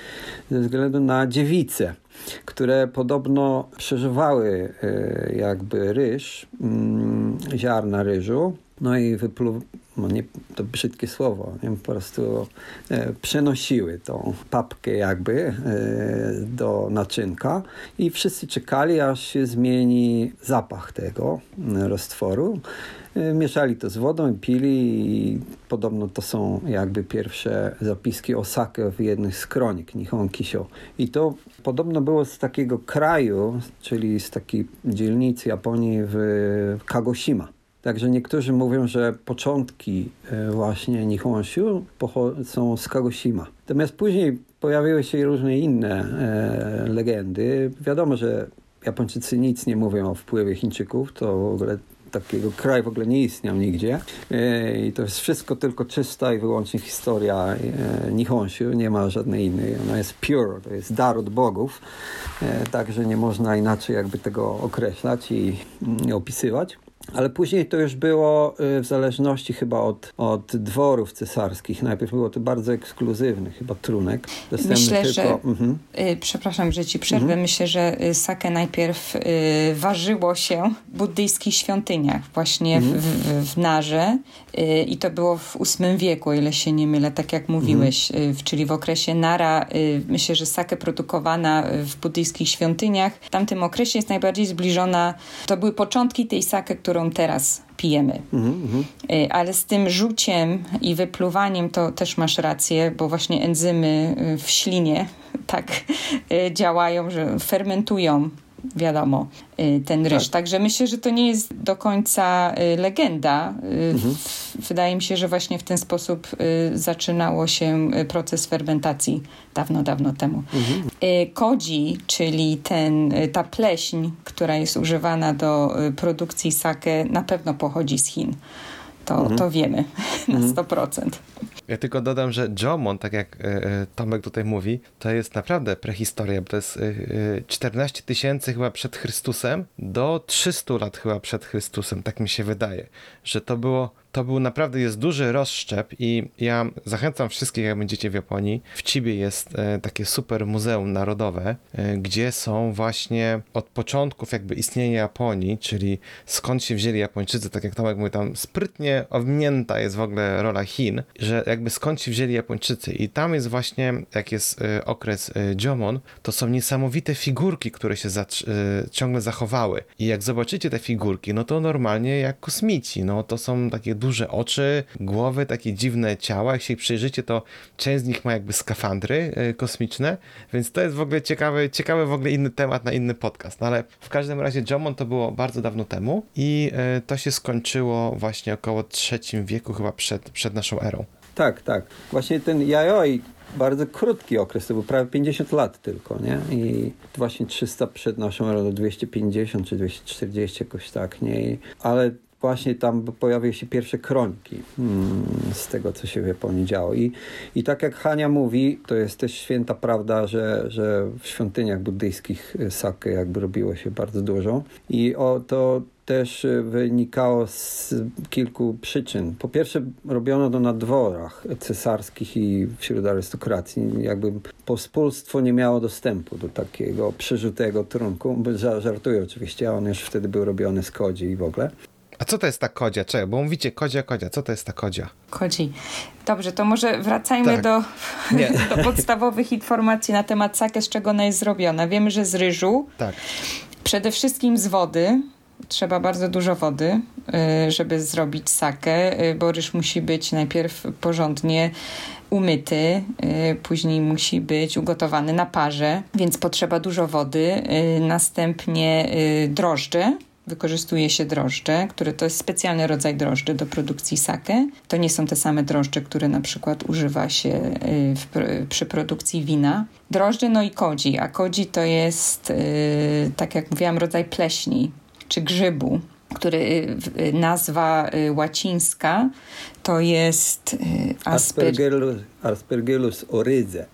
ze względu na dziewice które podobno przeżywały e, jakby ryż, mm, ziarna ryżu, no i wyplu... No nie, to brzydkie słowo, nie? po prostu e, przenosiły tą papkę jakby e, do naczynka i wszyscy czekali, aż się zmieni zapach tego mm, roztworu. E, Mieszali to z wodą i pili i podobno to są jakby pierwsze zapiski o w jednych z kronik Nihon Kisho. I to podobno było z takiego kraju, czyli z takiej dzielnicy Japonii w Kagoshima. Także niektórzy mówią, że początki e, właśnie Nihonshu są z Kagoshima. Natomiast później pojawiły się różne inne e, legendy. Wiadomo, że Japończycy nic nie mówią o wpływie Chińczyków, to w ogóle takiego kraju w ogóle nie istniał nigdzie. E, I to jest wszystko tylko czysta i wyłącznie historia e, Nihonshu, nie ma żadnej innej. Ona jest pure, to jest dar od bogów, e, także nie można inaczej jakby tego określać i mm, opisywać. Ale później to już było y, w zależności chyba od, od dworów cesarskich. Najpierw było to bardzo ekskluzywny chyba trunek. dostępny Myślę, tylko, że- Mhm. Y, Przepraszam, że ci przerwę. Myślę, że y, sake najpierw y, ważyło się w buddyjskich świątyniach, właśnie w, w, w Narze. Y, I to było w VIII wieku, o ile się nie mylę, tak jak mówiłeś. W- Czyli w okresie Nara. Myślę, że sake produkowana w buddyjskich świątyniach w tamtym okresie jest najbardziej zbliżona. To były początki tej sake, którą teraz pijemy. Mhm. Y, Ale z tym rzuciem i wypluwaniem to też masz rację, bo właśnie enzymy y, w ślinie tak y, działają, że fermentują, wiadomo, y, ten ryż. Tak. Także myślę, że to nie jest do końca y, legenda. Y, w- Wydaje mi się, że właśnie w ten sposób zaczynało się proces fermentacji dawno, dawno temu. Y, Kodzi, czyli ten, ta pleśń, która jest używana do produkcji sake, na pewno pochodzi z Chin. To, to wiemy na 100%. Ja tylko dodam, że Jomon, tak jak e, e, Tomek tutaj mówi, to jest naprawdę prehistoria, bo to jest e, e, 14 tysięcy chyba przed Chrystusem do 300 lat chyba przed Chrystusem, tak mi się wydaje, że to było to był naprawdę jest duży rozszczep i ja zachęcam wszystkich, jak będziecie w Japonii. W Cibie jest e, takie super muzeum narodowe, e, gdzie są właśnie od początków jakby istnienia Japonii, czyli skąd się wzięli Japończycy, tak jak Tomek mówi, tam sprytnie owinięta jest w ogóle rola Chin, że jakby skąd się wzięli Japończycy i tam jest właśnie, jak jest e, okres Jomon, to są niesamowite figurki, które się ciągle zachowały i jak zobaczycie te figurki, no to normalnie jak kosmici, no to są takie duże oczy, głowy, takie dziwne ciała. Jak się przyjrzycie, to część z nich ma jakby skafandry y, kosmiczne, więc to jest w ogóle ciekawy, ciekawy w ogóle inny temat na inny podcast. No ale w każdym razie Jomon to było bardzo dawno temu i y, to się skończyło właśnie około trzecim wieku, chyba przed, przed naszą erą. Tak, tak. Właśnie ten Yayoi bardzo krótki okres, to był prawie 50 lat tylko, nie? I właśnie 300 przed naszą erą, 250 czy 240 jakoś tak, nie? Ale właśnie tam pojawiły się pierwsze kroniki hmm, z tego, co się w Japonii działo. I, I tak jak Hania mówi, to jest też święta prawda, że, że w świątyniach buddyjskich sake jakby robiło się bardzo dużo. I o, to też wynikało z kilku przyczyn. Po pierwsze, robiono to na dworach cesarskich i wśród arystokracji. Jakby pospólstwo nie miało dostępu do takiego przerzutego trunku. Żartuję oczywiście, a on już wtedy był robiony z kodzi i w ogóle. A co to jest ta kodzia? Czekaj, bo mówicie kodzia, kodzia. Co to jest ta kodzia? Kodzi. Dobrze, to może wracajmy tak. do, do podstawowych informacji na temat sake, z czego ona jest zrobiona. Wiemy, że z ryżu. Tak. Przede wszystkim z wody. Trzeba bardzo dużo wody, y, żeby zrobić sakę, y, bo ryż musi być najpierw porządnie umyty, y, później musi być ugotowany na parze, więc potrzeba dużo wody. Następnie drożdże wykorzystuje się drożdże, które to jest specjalny rodzaj drożdży do produkcji sake. To nie są te same drożdże, które na przykład używa się y, w, przy produkcji wina. Drożdże, no i kodzi, a kodzi to jest, y, tak jak mówiłam, rodzaj pleśni czy grzybu, który y, nazwa łacińska to jest asper... Aspergillus, Aspergillus orydze.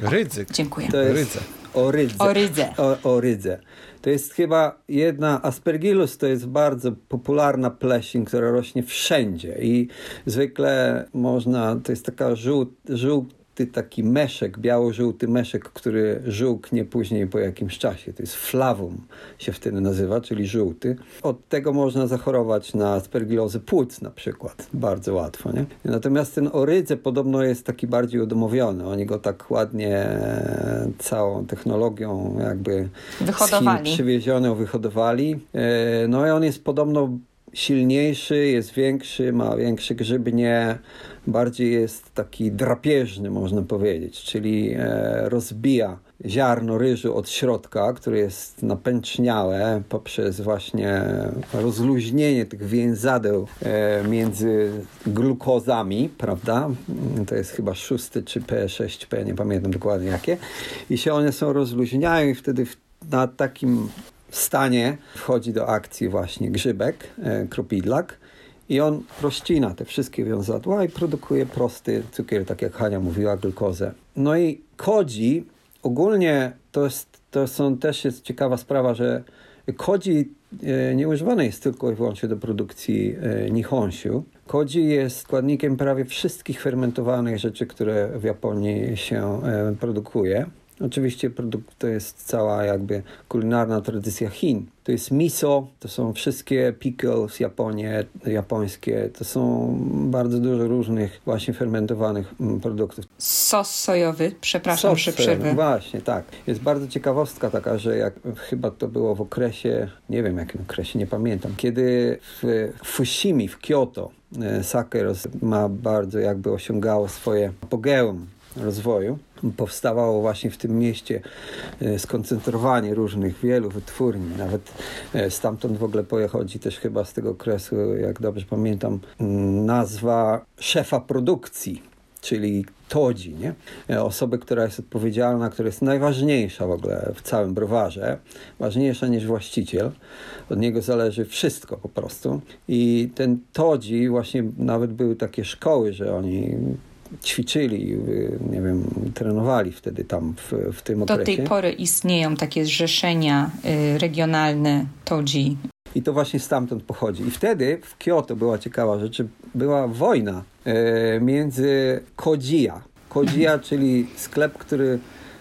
Rydzyk. Dziękuję. To jest rydze. Orydze. Orydze. O, orydze. To jest chyba jedna, aspergillus to jest bardzo popularna pleśń, która rośnie wszędzie i zwykle można, to jest taka żółt, żółt, żółty taki meszek, biało-żółty meszek, który żółknie później po jakimś czasie. To jest flawum się wtedy nazywa, czyli żółty. Od tego można zachorować na aspergillozę płuc na przykład. Bardzo łatwo, nie? Natomiast ten orydze podobno jest taki bardziej udomowiony. Oni go tak ładnie e, całą technologią jakby wyhodowali. przywiezioną wyhodowali. E, no i on jest podobno silniejszy, jest większy, ma większe grzybnie, bardziej jest taki drapieżny, można powiedzieć, czyli e, rozbija ziarno ryżu od środka, które jest napęczniałe poprzez właśnie rozluźnienie tych więzadeł e, między glukozami, prawda? To jest chyba szósty czy P6P, nie pamiętam dokładnie jakie. I się one są rozluźniają i wtedy na takim stanie wchodzi do akcji właśnie grzybek, e, kropidlak i on rozcina te wszystkie wiązadła i produkuje prosty cukier, tak jak Hania mówiła, glukozę. No i kodzi, ogólnie to, jest, to są też jest ciekawa sprawa, że kodzi e, nie używane jest tylko i wyłącznie do produkcji e, nihonsiu. Kodzi jest składnikiem prawie wszystkich fermentowanych rzeczy, które w Japonii się produkuje. Oczywiście produkt to jest cała jakby kulinarna tradycja Chin. To jest miso, to są wszystkie pickles Japonie, japońskie, to są bardzo dużo różnych właśnie fermentowanych mm, produktów. Sos sojowy, przepraszam, Sos przerwę. Właśnie, tak. Jest bardzo ciekawostka taka, że jak chyba to było w okresie, nie wiem jakim okresie, nie pamiętam, kiedy w Fushimi, w Kyoto e, sake ma bardzo jakby osiągało swoje apogeum rozwoju. Powstawało właśnie w tym mieście e, skoncentrowanie różnych, wielu wytwórni. Nawet e, stamtąd w ogóle pochodzi też chyba z tego okresu, jak dobrze pamiętam, nazwa szefa produkcji, czyli Todzi, nie? E, osoby, która jest odpowiedzialna, która jest najważniejsza w ogóle w całym browarze, ważniejsza niż właściciel. Od niego zależy wszystko po prostu. I ten Todzi, właśnie nawet były takie szkoły, że oni ćwiczyli, y, nie wiem, trenowali wtedy tam w, w tym okresie. Do tej pory istnieją takie zrzeszenia y, regionalne TODzi. I to właśnie stamtąd pochodzi. I wtedy w Kyoto była ciekawa rzecz, była wojna e, między Kojia. Kojia, czyli sklep, który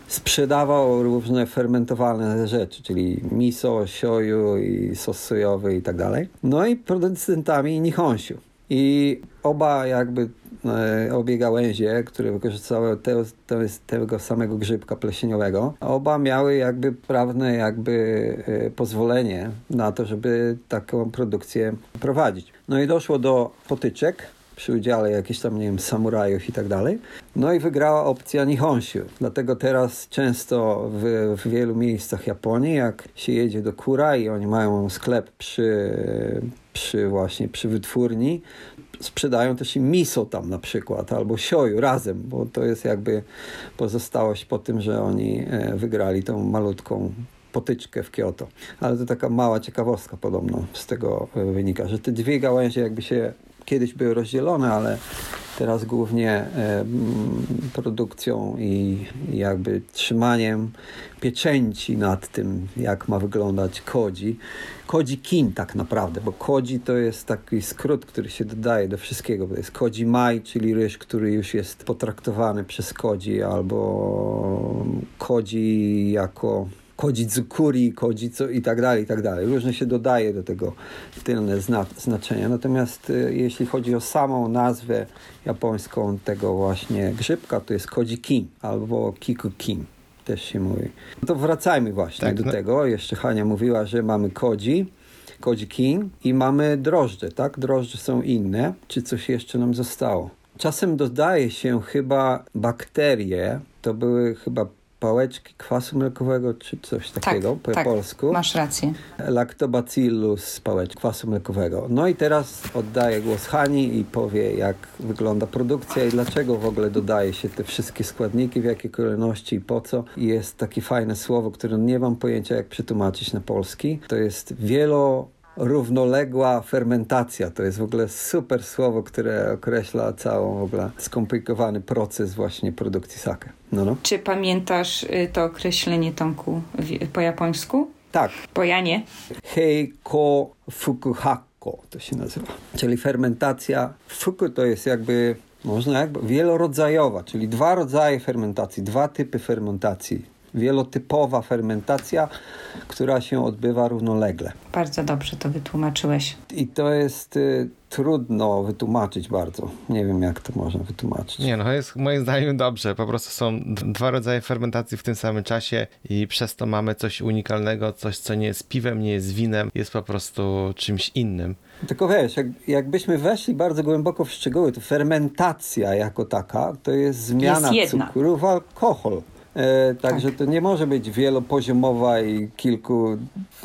sprzedawał różne fermentowane rzeczy, czyli miso, sioju i sos sojowy i tak dalej. No i producentami Nihonshu. I oba jakby e, obie gałęzie, które wykorzystywały te, te, tego samego grzybka plesieniowego, oba miały jakby prawne jakby e, pozwolenie na to, żeby taką produkcję prowadzić. No i doszło do potyczek przy udziale jakichś tam, nie wiem, samurajów i tak dalej. No i wygrała opcja Nihonshu. Dlatego teraz często w, w wielu miejscach Japonii, jak się jedzie do Kura i oni mają sklep przy, przy właśnie przy wytwórni, sprzedają też i miso tam na przykład, albo sioju razem, bo to jest jakby pozostałość po tym, że oni e, wygrali tą malutką potyczkę w Kyoto. Ale to taka mała ciekawostka podobno z tego e, wynika, że te dwie gałęzie jakby się kiedyś były rozdzielone, ale teraz głównie e, produkcją i jakby trzymaniem pieczęci nad tym, jak ma wyglądać kodzi. Kodzi kin tak naprawdę, bo kodzi to jest taki skrót, który się dodaje do wszystkiego. To jest kodzi mai, czyli ryż, który już jest potraktowany przez kodzi, albo kodzi jako kodzi cukuri, kodzi co i tak dalej, i tak dalej. Różne się dodaje do tego tylne zna znaczenia. Natomiast y, jeśli chodzi o samą nazwę japońską tego właśnie grzybka, to jest kodzi kin albo kiku kin. Też się mówi. No to wracajmy właśnie Tak, do no- tego. Jeszcze Hania mówiła, że mamy kodzi, kodzi kin i mamy drożdże, tak? Drożdże są inne. Czy coś jeszcze nam zostało? Czasem dodaje się chyba bakterie, to były chyba pałeczki kwasu mlekowego, czy coś takiego po tak, polsku. Masz rację. Lactobacillus pałeczki kwasu mlekowego. No i teraz oddaję głos Hani i powie, jak wygląda produkcja i dlaczego w ogóle dodaje się te wszystkie składniki, w jakiej kolejności i po co. I jest takie fajne słowo, które nie mam pojęcia, jak przetłumaczyć na polski. To jest wielo równoległa fermentacja. To jest w ogóle super słowo, które określa całą w ogóle skomplikowany proces właśnie produkcji sake. No, no. Czy pamiętasz y, to określenie Tomku po japońsku? Tak, Bo ja nie. Heiko Fukuhako to się nazywa. Czyli fermentacja. Fuku to jest jakby, można jakby wielorodzajowa, czyli dwa rodzaje fermentacji, dwa typy fermentacji. Wielotypowa fermentacja, która się odbywa równolegle. Bardzo dobrze to wytłumaczyłeś. I to jest y, trudno wytłumaczyć bardzo. Nie wiem, jak to można wytłumaczyć. Nie, no jest moim zdaniem dobrze. Po prostu są dwa rodzaje fermentacji w tym samym czasie i przez to mamy coś unikalnego, coś, co nie jest piwem, nie jest winem, jest po prostu czymś innym. Tylko wiesz, jak, jakbyśmy weszli bardzo głęboko w szczegóły, to fermentacja jako taka to jest zmiana Jest cukru w alkohol. E, także to nie może być wielopoziomowa i kilku,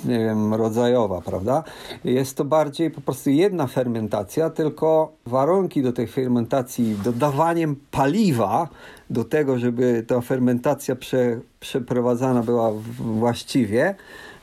nie wiem, rodzajowa, prawda? Jest to bardziej po prostu jedna fermentacja, tylko warunki do tej fermentacji, dodawaniem paliwa do tego, żeby ta fermentacja prze, przeprowadzana była właściwie,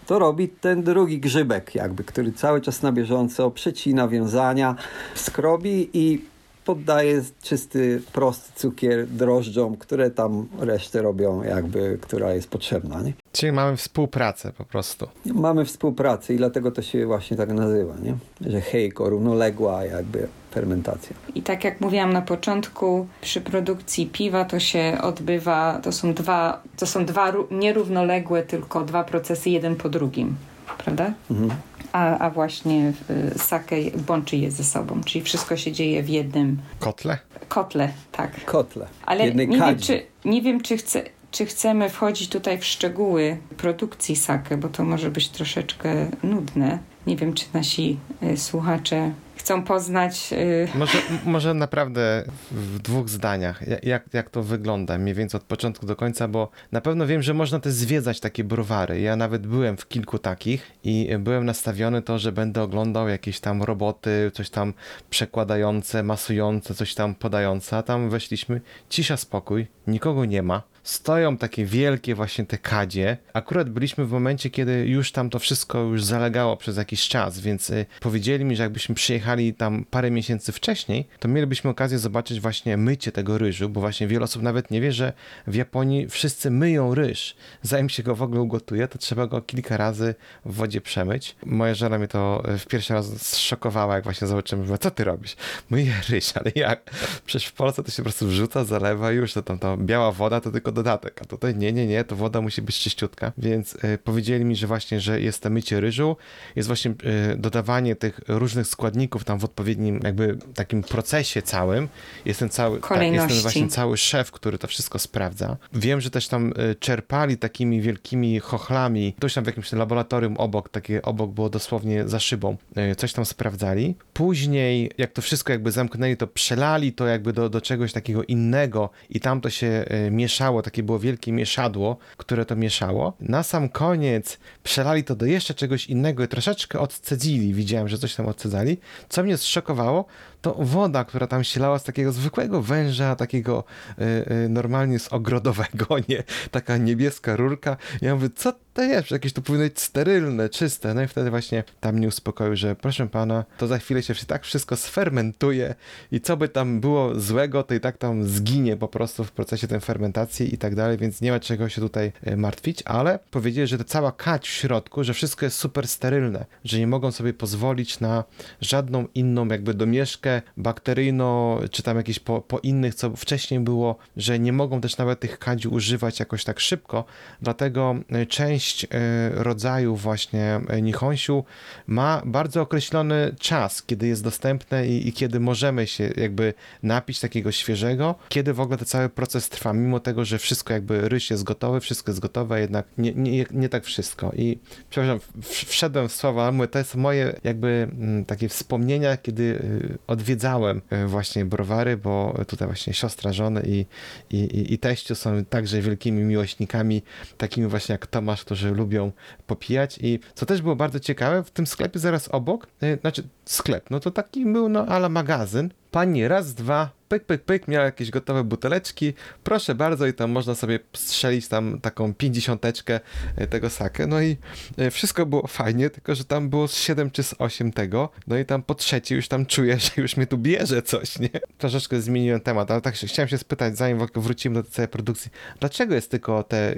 to robi ten drugi grzybek, jakby, który cały czas na bieżąco przecina wiązania, skrobi i poddaje czysty, prosty cukier drożdżom, które tam resztę robią, jakby, która jest potrzebna. Nie? Czyli mamy współpracę po prostu. Mamy współpracę i dlatego to się właśnie tak nazywa, nie? że heiko, równoległa jakby fermentacja. I tak jak mówiłam na początku, przy produkcji piwa to się odbywa, to są dwa, to są dwa ró- nierównoległe, tylko dwa procesy, jeden po drugim, prawda? Mhm. A, a właśnie y, sake łączy je ze sobą, czyli wszystko się dzieje w jednym Kotle? kotle, tak. Kotle. Ale jednej nie wiem, kadzi. czy, nie wiem, czy, chce, czy chcemy wchodzić tutaj w szczegóły produkcji sake, bo to może być troszeczkę nudne. Nie wiem, czy nasi y, słuchacze chcą poznać. Y, Może, może naprawdę w dwóch zdaniach, ja- jak, jak to wygląda, mniej więcej od początku do końca, bo na pewno wiem, że można też zwiedzać takie browary. Ja nawet byłem w kilku takich i byłem nastawiony to, że będę oglądał jakieś tam roboty, coś tam przekładające, masujące, coś tam podające, a tam weszliśmy, cisza, spokój, nikogo nie ma. Stoją takie wielkie właśnie te kadzie. Akurat byliśmy w momencie, kiedy już tam to wszystko już zalegało przez jakiś czas, więc y, powiedzieli mi, że jakbyśmy przyjechali tam parę miesięcy wcześniej, to mielibyśmy okazję zobaczyć właśnie mycie tego ryżu, bo właśnie wiele osób nawet nie wie, że w Japonii wszyscy myją ryż. Zanim się go w ogóle ugotuje, to trzeba go kilka razy w wodzie przemyć. Moja żona mnie to y, w pierwszy raz zszokowała, jak właśnie zobaczyłem, że co ty robisz? Myję ryż, ale jak? Przecież w Polsce to się po prostu wrzuca, zalewa już, to tam ta biała woda to tylko dodatek, a tutaj nie, nie, nie, to woda musi być czyściutka, więc y, powiedzieli mi, że właśnie, że jest to mycie ryżu, jest właśnie y, dodawanie tych różnych składników tam w odpowiednim jakby takim procesie całym, jest ten cały, tak, jest ten właśnie cały szef, który to wszystko sprawdza. Wiem, że też tam y, czerpali takimi wielkimi chochlami, ktoś tam w jakimś laboratorium obok, takie obok było dosłownie za szybą, coś tam sprawdzali. Później, jak to wszystko jakby zamknęli, to przelali to jakby do, do czegoś takiego innego i tam to się y, mieszało, takie było wielkie mieszadło, które to mieszało. Na sam koniec przelali to do jeszcze czegoś innego i troszeczkę odcedzili. Widziałem, że coś tam odcedzali. Co mnie zszokowało, to woda, która tam się lała z takiego zwykłego węża, takiego y, y, normalnie z ogrodowego, nie? Taka niebieska rurka. Ja mówię, co to jest? Jakieś to powinno być sterylne, czyste. No i wtedy właśnie tam mnie uspokoił, że proszę pana, to za chwilę się tak wszystko sfermentuje i co by tam było złego, to i tak tam zginie po prostu w procesie tej fermentacji i tak dalej, więc nie ma czego się tutaj martwić, ale powiedzieli, że to cała kać w środku, że wszystko jest super sterylne, że nie mogą sobie pozwolić na żadną inną jakby domieszkę bakteryjno, czy tam jakieś po, po innych, co wcześniej było, że nie mogą też nawet tych kadzi używać jakoś tak szybko, dlatego e, część e, rodzajów właśnie e, nihonsiu ma bardzo określony czas, kiedy jest dostępne i, i kiedy możemy się jakby napić takiego świeżego, kiedy w ogóle ten cały proces trwa, mimo tego, że wszystko jakby ryż jest gotowy, wszystko jest gotowe, jednak nie, nie, nie tak wszystko. I przepraszam, wszedłem w słowa, ale to jest moje jakby mm, takie wspomnienia, kiedy y, od odwiedzałem e, właśnie browary, bo tutaj właśnie siostra żony i, i, i teściu są także wielkimi miłośnikami, takimi właśnie jak Tomasz, którzy lubią popijać. I co też było bardzo ciekawe, w tym sklepie zaraz obok, e, znaczy sklep, no to taki był no ala magazyn, pani raz, dwa, pyk, pyk, pyk, miała jakieś gotowe buteleczki, proszę bardzo i tam można sobie strzelić tam taką pięćdziesiąteczkę e, tego sakę, no i e, wszystko było fajnie, tylko że tam było z 7 czy z 8 tego, no i tam po trzecie już tam czuję, że już mnie tu bierze coś, nie? Troszeczkę zmieniłem temat, ale tak chciałem się spytać, zanim wrócimy do tej całej produkcji, dlaczego jest tylko te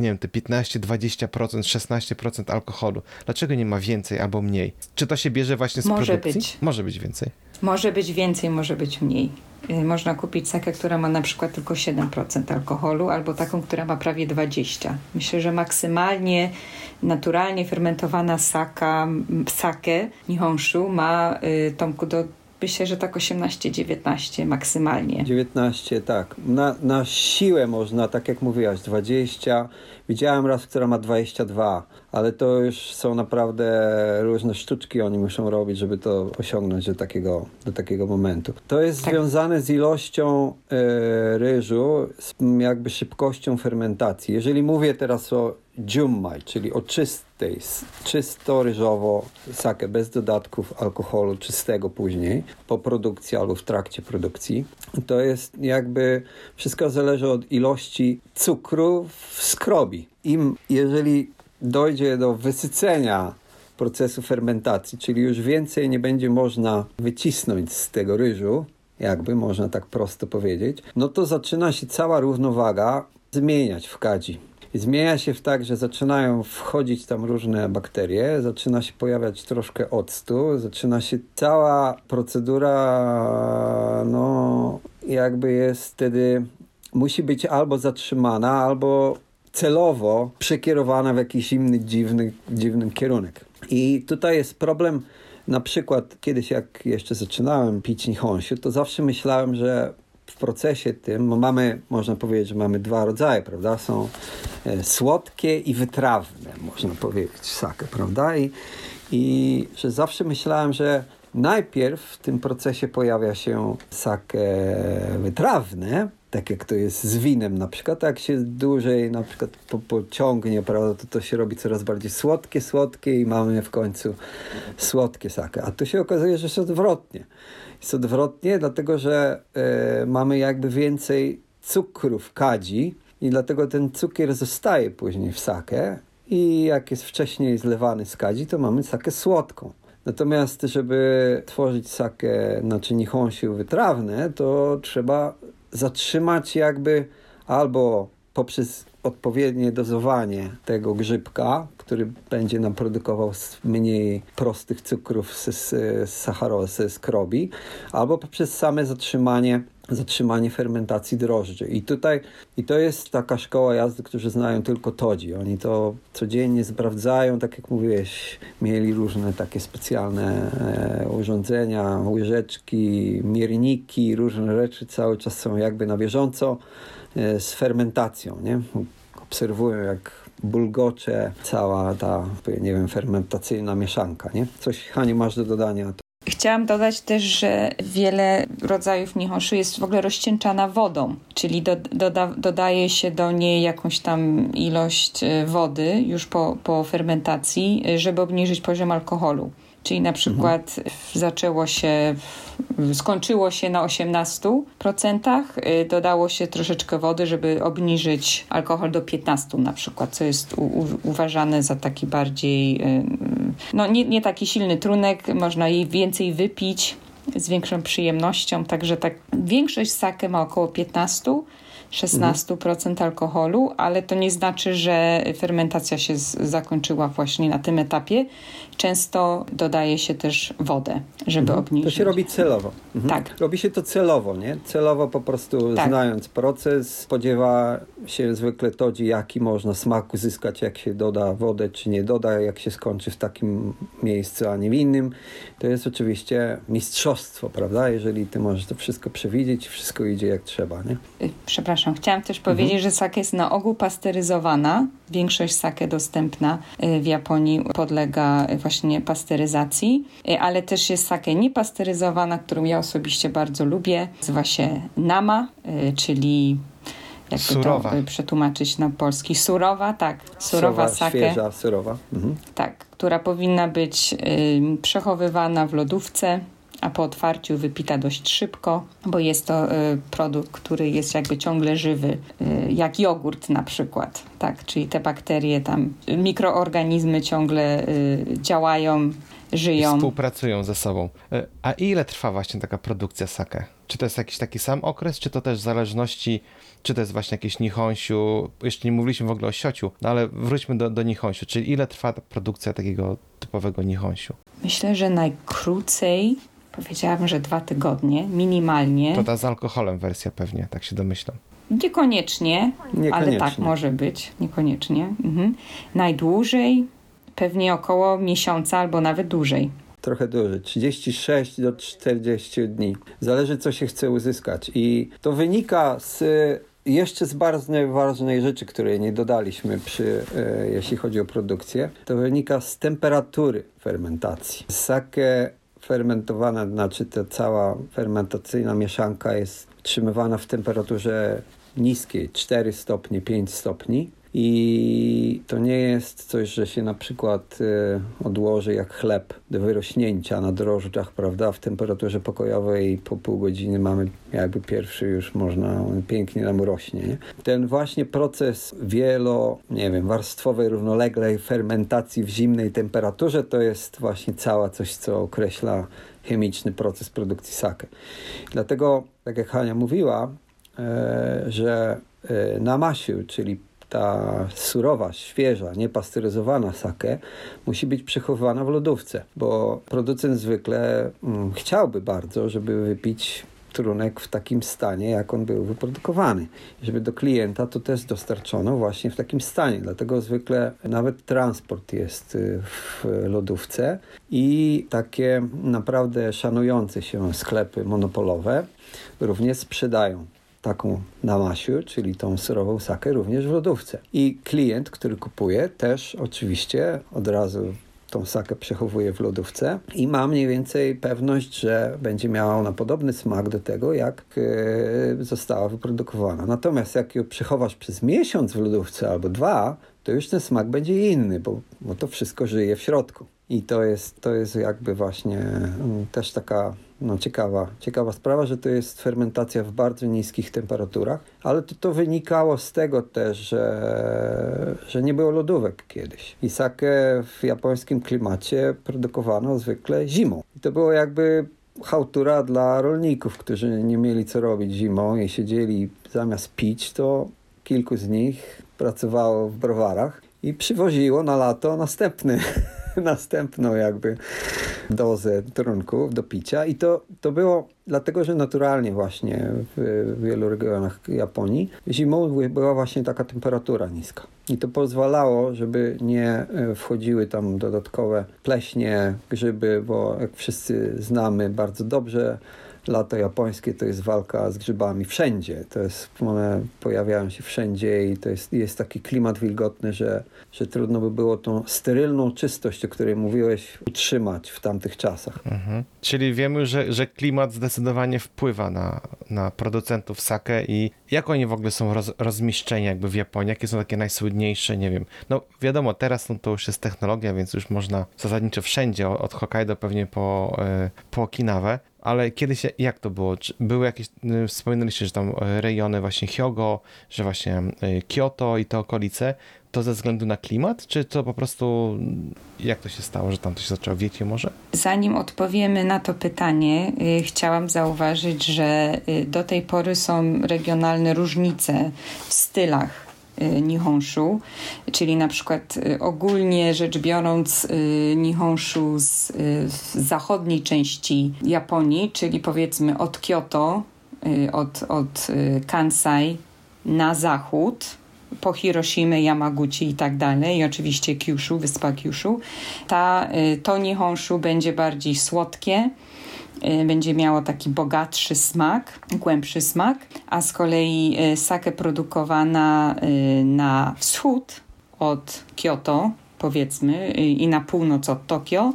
nie wiem, te 15, 20%, 16% alkoholu. Dlaczego nie ma więcej albo mniej? Czy to się bierze właśnie z może produkcji? Być. Może być więcej. Może być więcej, może być mniej. Y, można kupić sakę, która ma na przykład tylko 7% alkoholu, albo taką, która ma prawie 20%. Myślę, że maksymalnie naturalnie fermentowana saka, sake Nihonshu ma y, Tomku do myślę, że tak 18-19 maksymalnie. 19, tak. Na, na siłę można, tak jak mówiłaś, 20. Widziałem raz, która ma 22, ale to już są naprawdę różne sztuczki oni muszą robić, żeby to osiągnąć do takiego, do takiego momentu. To jest tak. związane z ilością e, ryżu, z jakby szybkością fermentacji. Jeżeli mówię teraz o Jummai, czyli o czystej, czysto ryżowo sakę, bez dodatków alkoholu czystego później, po produkcji albo w trakcie produkcji. To jest jakby, wszystko zależy od ilości cukru w skrobi. Im, jeżeli dojdzie do wysycenia procesu fermentacji, czyli już więcej nie będzie można wycisnąć z tego ryżu, jakby można tak prosto powiedzieć, no to zaczyna się cała równowaga zmieniać w kadzi. Zmienia się w tak, że zaczynają wchodzić tam różne bakterie, zaczyna się pojawiać troszkę octu, zaczyna się cała procedura, no jakby jest wtedy, musi być albo zatrzymana, albo celowo przekierowana w jakiś inny dziwny, dziwny kierunek. I tutaj jest problem, na przykład kiedyś jak jeszcze zaczynałem pić nihonshu, to zawsze myślałem, że w procesie tym mamy, można powiedzieć, że mamy dwa rodzaje, prawda? Są e, słodkie i wytrawne, można powiedzieć, sake, prawda? I, I że zawsze myślałem, że najpierw w tym procesie pojawia się sake wytrawne, tak jak to jest z winem na przykład, jak się dłużej na przykład po, pociągnie, prawda, to to się robi coraz bardziej słodkie, słodkie i mamy w końcu słodkie sake. A tu się okazuje, że jest odwrotnie. Jest odwrotnie, dlatego że e, mamy jakby więcej cukru w kadzi i dlatego ten cukier zostaje później w sake i jak jest wcześniej zlewany z kadzi, to mamy sakę słodką. Natomiast, żeby tworzyć sakę, znaczy nihonshu wytrawne, to trzeba zatrzymać jakby albo poprzez odpowiednie dozowanie tego grzybka, który będzie nam produkował mniej prostych cukrów z, z, z sacharozy, z krobi, albo poprzez same zatrzymanie zatrzymanie fermentacji drożdży. I tutaj, i to jest taka szkoła jazdy, którzy znają tylko Todzi. Oni to codziennie sprawdzają, tak jak mówiłeś, mieli różne takie specjalne e, urządzenia, łyżeczki, mierniki, różne rzeczy cały czas są jakby na bieżąco z fermentacją, nie? Obserwują jak bulgocze cała ta, nie wiem, fermentacyjna mieszanka, nie? Coś, Haniu, masz do dodania? Chciałam dodać też, że wiele rodzajów nihoszy jest w ogóle rozcieńczana wodą, czyli do, doda, dodaje się do niej jakąś tam ilość e, wody już po, po fermentacji, e, żeby obniżyć poziom alkoholu. Czyli na przykład mhm. zaczęło się, skończyło się na 18%, y, dodało się troszeczkę wody, żeby obniżyć alkohol do 15% na przykład, co jest u, u, uważane za taki bardziej, y, no nie, nie taki silny trunek, można jej więcej wypić z większą przyjemnością, także tak większość sake ma około 15%, 16% alkoholu, ale to nie znaczy, że fermentacja się zakończyła właśnie na tym etapie. Często dodaje się też wodę, żeby mhm. obniżyć. To się robi celowo. Mhm. Tak. Robi się to celowo, nie? Celowo po prostu tak. znając proces, spodziewa się zwykle to, jaki można smak uzyskać, jak się doda wodę, czy nie doda, jak się skończy w takim miejscu, a nie w innym. To jest oczywiście mistrzostwo, prawda? Jeżeli ty możesz to wszystko przewidzieć, wszystko idzie jak trzeba, nie? Y, przepraszam chciałam też powiedzieć, mhm. że sake jest na ogół pasteryzowana. Większość sake dostępna y, w Japonii podlega właśnie pasteryzacji, y, ale też jest sake niepasteryzowana, którą ja osobiście bardzo lubię. Nazywa się nama, y, czyli jakby surowa. to przetłumaczyć na polski. Surowa, tak. Surowa, sake. Świeża, surowa. Mhm. Tak, która powinna być y, przechowywana w lodówce a po otwarciu wypita dość szybko, bo jest to y, produkt, który jest jakby ciągle żywy, y, jak jogurt na przykład. Tak, czyli te bakterie tam, mikroorganizmy ciągle y, działają, żyją. I współpracują ze sobą. A ile trwa właśnie taka produkcja sake? Czy to jest jakiś taki sam okres, czy to też w zależności, czy to jest właśnie jakieś nihonsiu, jeszcze nie mówiliśmy w ogóle o siociu, no ale wróćmy do, do nihonsiu, czyli ile trwa produkcja takiego typowego nihonsiu? Myślę, że najkrócej Powiedziałabym, że dwa tygodnie, minimalnie. To ta z alkoholem wersja pewnie, tak się domyślam. Niekoniecznie, Niekoniecznie. ale tak może być, niekoniecznie. Mhm. Najdłużej pewnie około miesiąca albo nawet dłużej. Trochę dłużej, 36 do 40 dni. Zależy, co się chce uzyskać. I to wynika z jeszcze z bardzo ważnej rzeczy, której nie dodaliśmy, przy, e, jeśli chodzi o produkcję, to wynika z temperatury fermentacji. Sake fermentowana, znaczy ta cała fermentacyjna mieszanka jest utrzymywana w temperaturze niskiej, 4 stopnie, 5 stopni. I to nie jest coś, że się na przykład y, odłoży jak chleb do wyrośnięcia na drożdżach, prawda? W temperaturze pokojowej po pół godziny mamy jakby pierwszy już można, pięknie nam rośnie. Nie? Ten właśnie proces wielo, nie wiem, warstwowej, równoległej fermentacji w zimnej temperaturze to jest właśnie cała coś, co określa chemiczny proces produkcji sake. Dlatego, tak jak Hania mówiła, e, że e, na masiu, czyli ta surowa, świeża, niepasteryzowana sake musi być przechowywana w lodówce, bo producent zwykle mm, chciałby bardzo, żeby wypić trunek w takim stanie, jak on był wyprodukowany. Żeby do klienta to też dostarczono właśnie w takim stanie. Dlatego zwykle nawet transport jest y, w lodówce i takie naprawdę szanujące się sklepy monopolowe również sprzedają taką namasiu, czyli tą surową sakę również w lodówce. I klient, który kupuje też oczywiście od razu tą sakę przechowuje w lodówce i ma mniej więcej pewność, że będzie miała ona podobny smak do tego, jak e, została wyprodukowana. Natomiast jak ją przechowasz przez miesiąc w lodówce albo dwa, to już ten smak będzie inny, bo, bo to wszystko żyje w środku. I to jest, to jest jakby właśnie mm, też taka no, ciekawa, ciekawa sprawa, że to jest fermentacja w bardzo niskich temperaturach, ale to, to wynikało z tego też, że, że nie było lodówek kiedyś. I sake w japońskim klimacie produkowano zwykle zimą. I to było jakby chałtura dla rolników, którzy nie mieli co robić zimą i siedzieli zamiast pić, to kilku z nich pracowało w browarach i przywoziło na lato następny następną jakby dozę trunków do picia i to, to było dlatego, że naturalnie właśnie w, wielu regionach Japonii zimą była właśnie taka temperatura niska. I to pozwalało, żeby nie e, wchodziły tam dodatkowe pleśnie, grzyby, bo jak wszyscy znamy bardzo dobrze, lato japońskie to jest walka z grzybami wszędzie. To jest, one pojawiają się wszędzie i to jest, jest taki klimat wilgotny, że, że trudno by było tą sterylną czystość, o której mówiłeś, utrzymać w tamtych czasach. Mhm. Czyli wiemy, że, że klimat zdecydowanie wpływa na, na producentów sake i jak oni w ogóle są roz, rozmieszczeni jakby w Japonii? Jakie są takie najsłynniejsze, nie wiem. No wiadomo, teraz no, to już jest technologia, więc już można zasadniczo wszędzie, od Hokkaido pewnie po, e, po Okinawę, ale kiedyś jak to było? Czy były jakieś, y, wspominaliście, że tam y, rejony właśnie Hyogo, że właśnie y, Kyoto i te okolice, to ze względu na klimat, czy to po prostu jak to się stało, że tam to się zaczęło? Wiecie może? Zanim odpowiemy na to pytanie, chciałam zauważyć, że do tej pory są regionalne różnice w stylach Y, Nihonshu, czyli na przykład y, ogólnie rzecz biorąc y, Nihonshu z, z zachodniej części Japonii, czyli powiedzmy od Kyoto, od, od Kansai na zachód, po Hiroshima, Yamaguchi i tak dalej, i oczywiście Kyushu, wyspa Kyushu, ta, to Nihonshu będzie bardziej słodkie, Y, będzie miało taki bogatszy smak, głębszy smak, a z kolei y, sake produkowana y, na wschód od Kyoto, powiedzmy, i na północ od Tokio,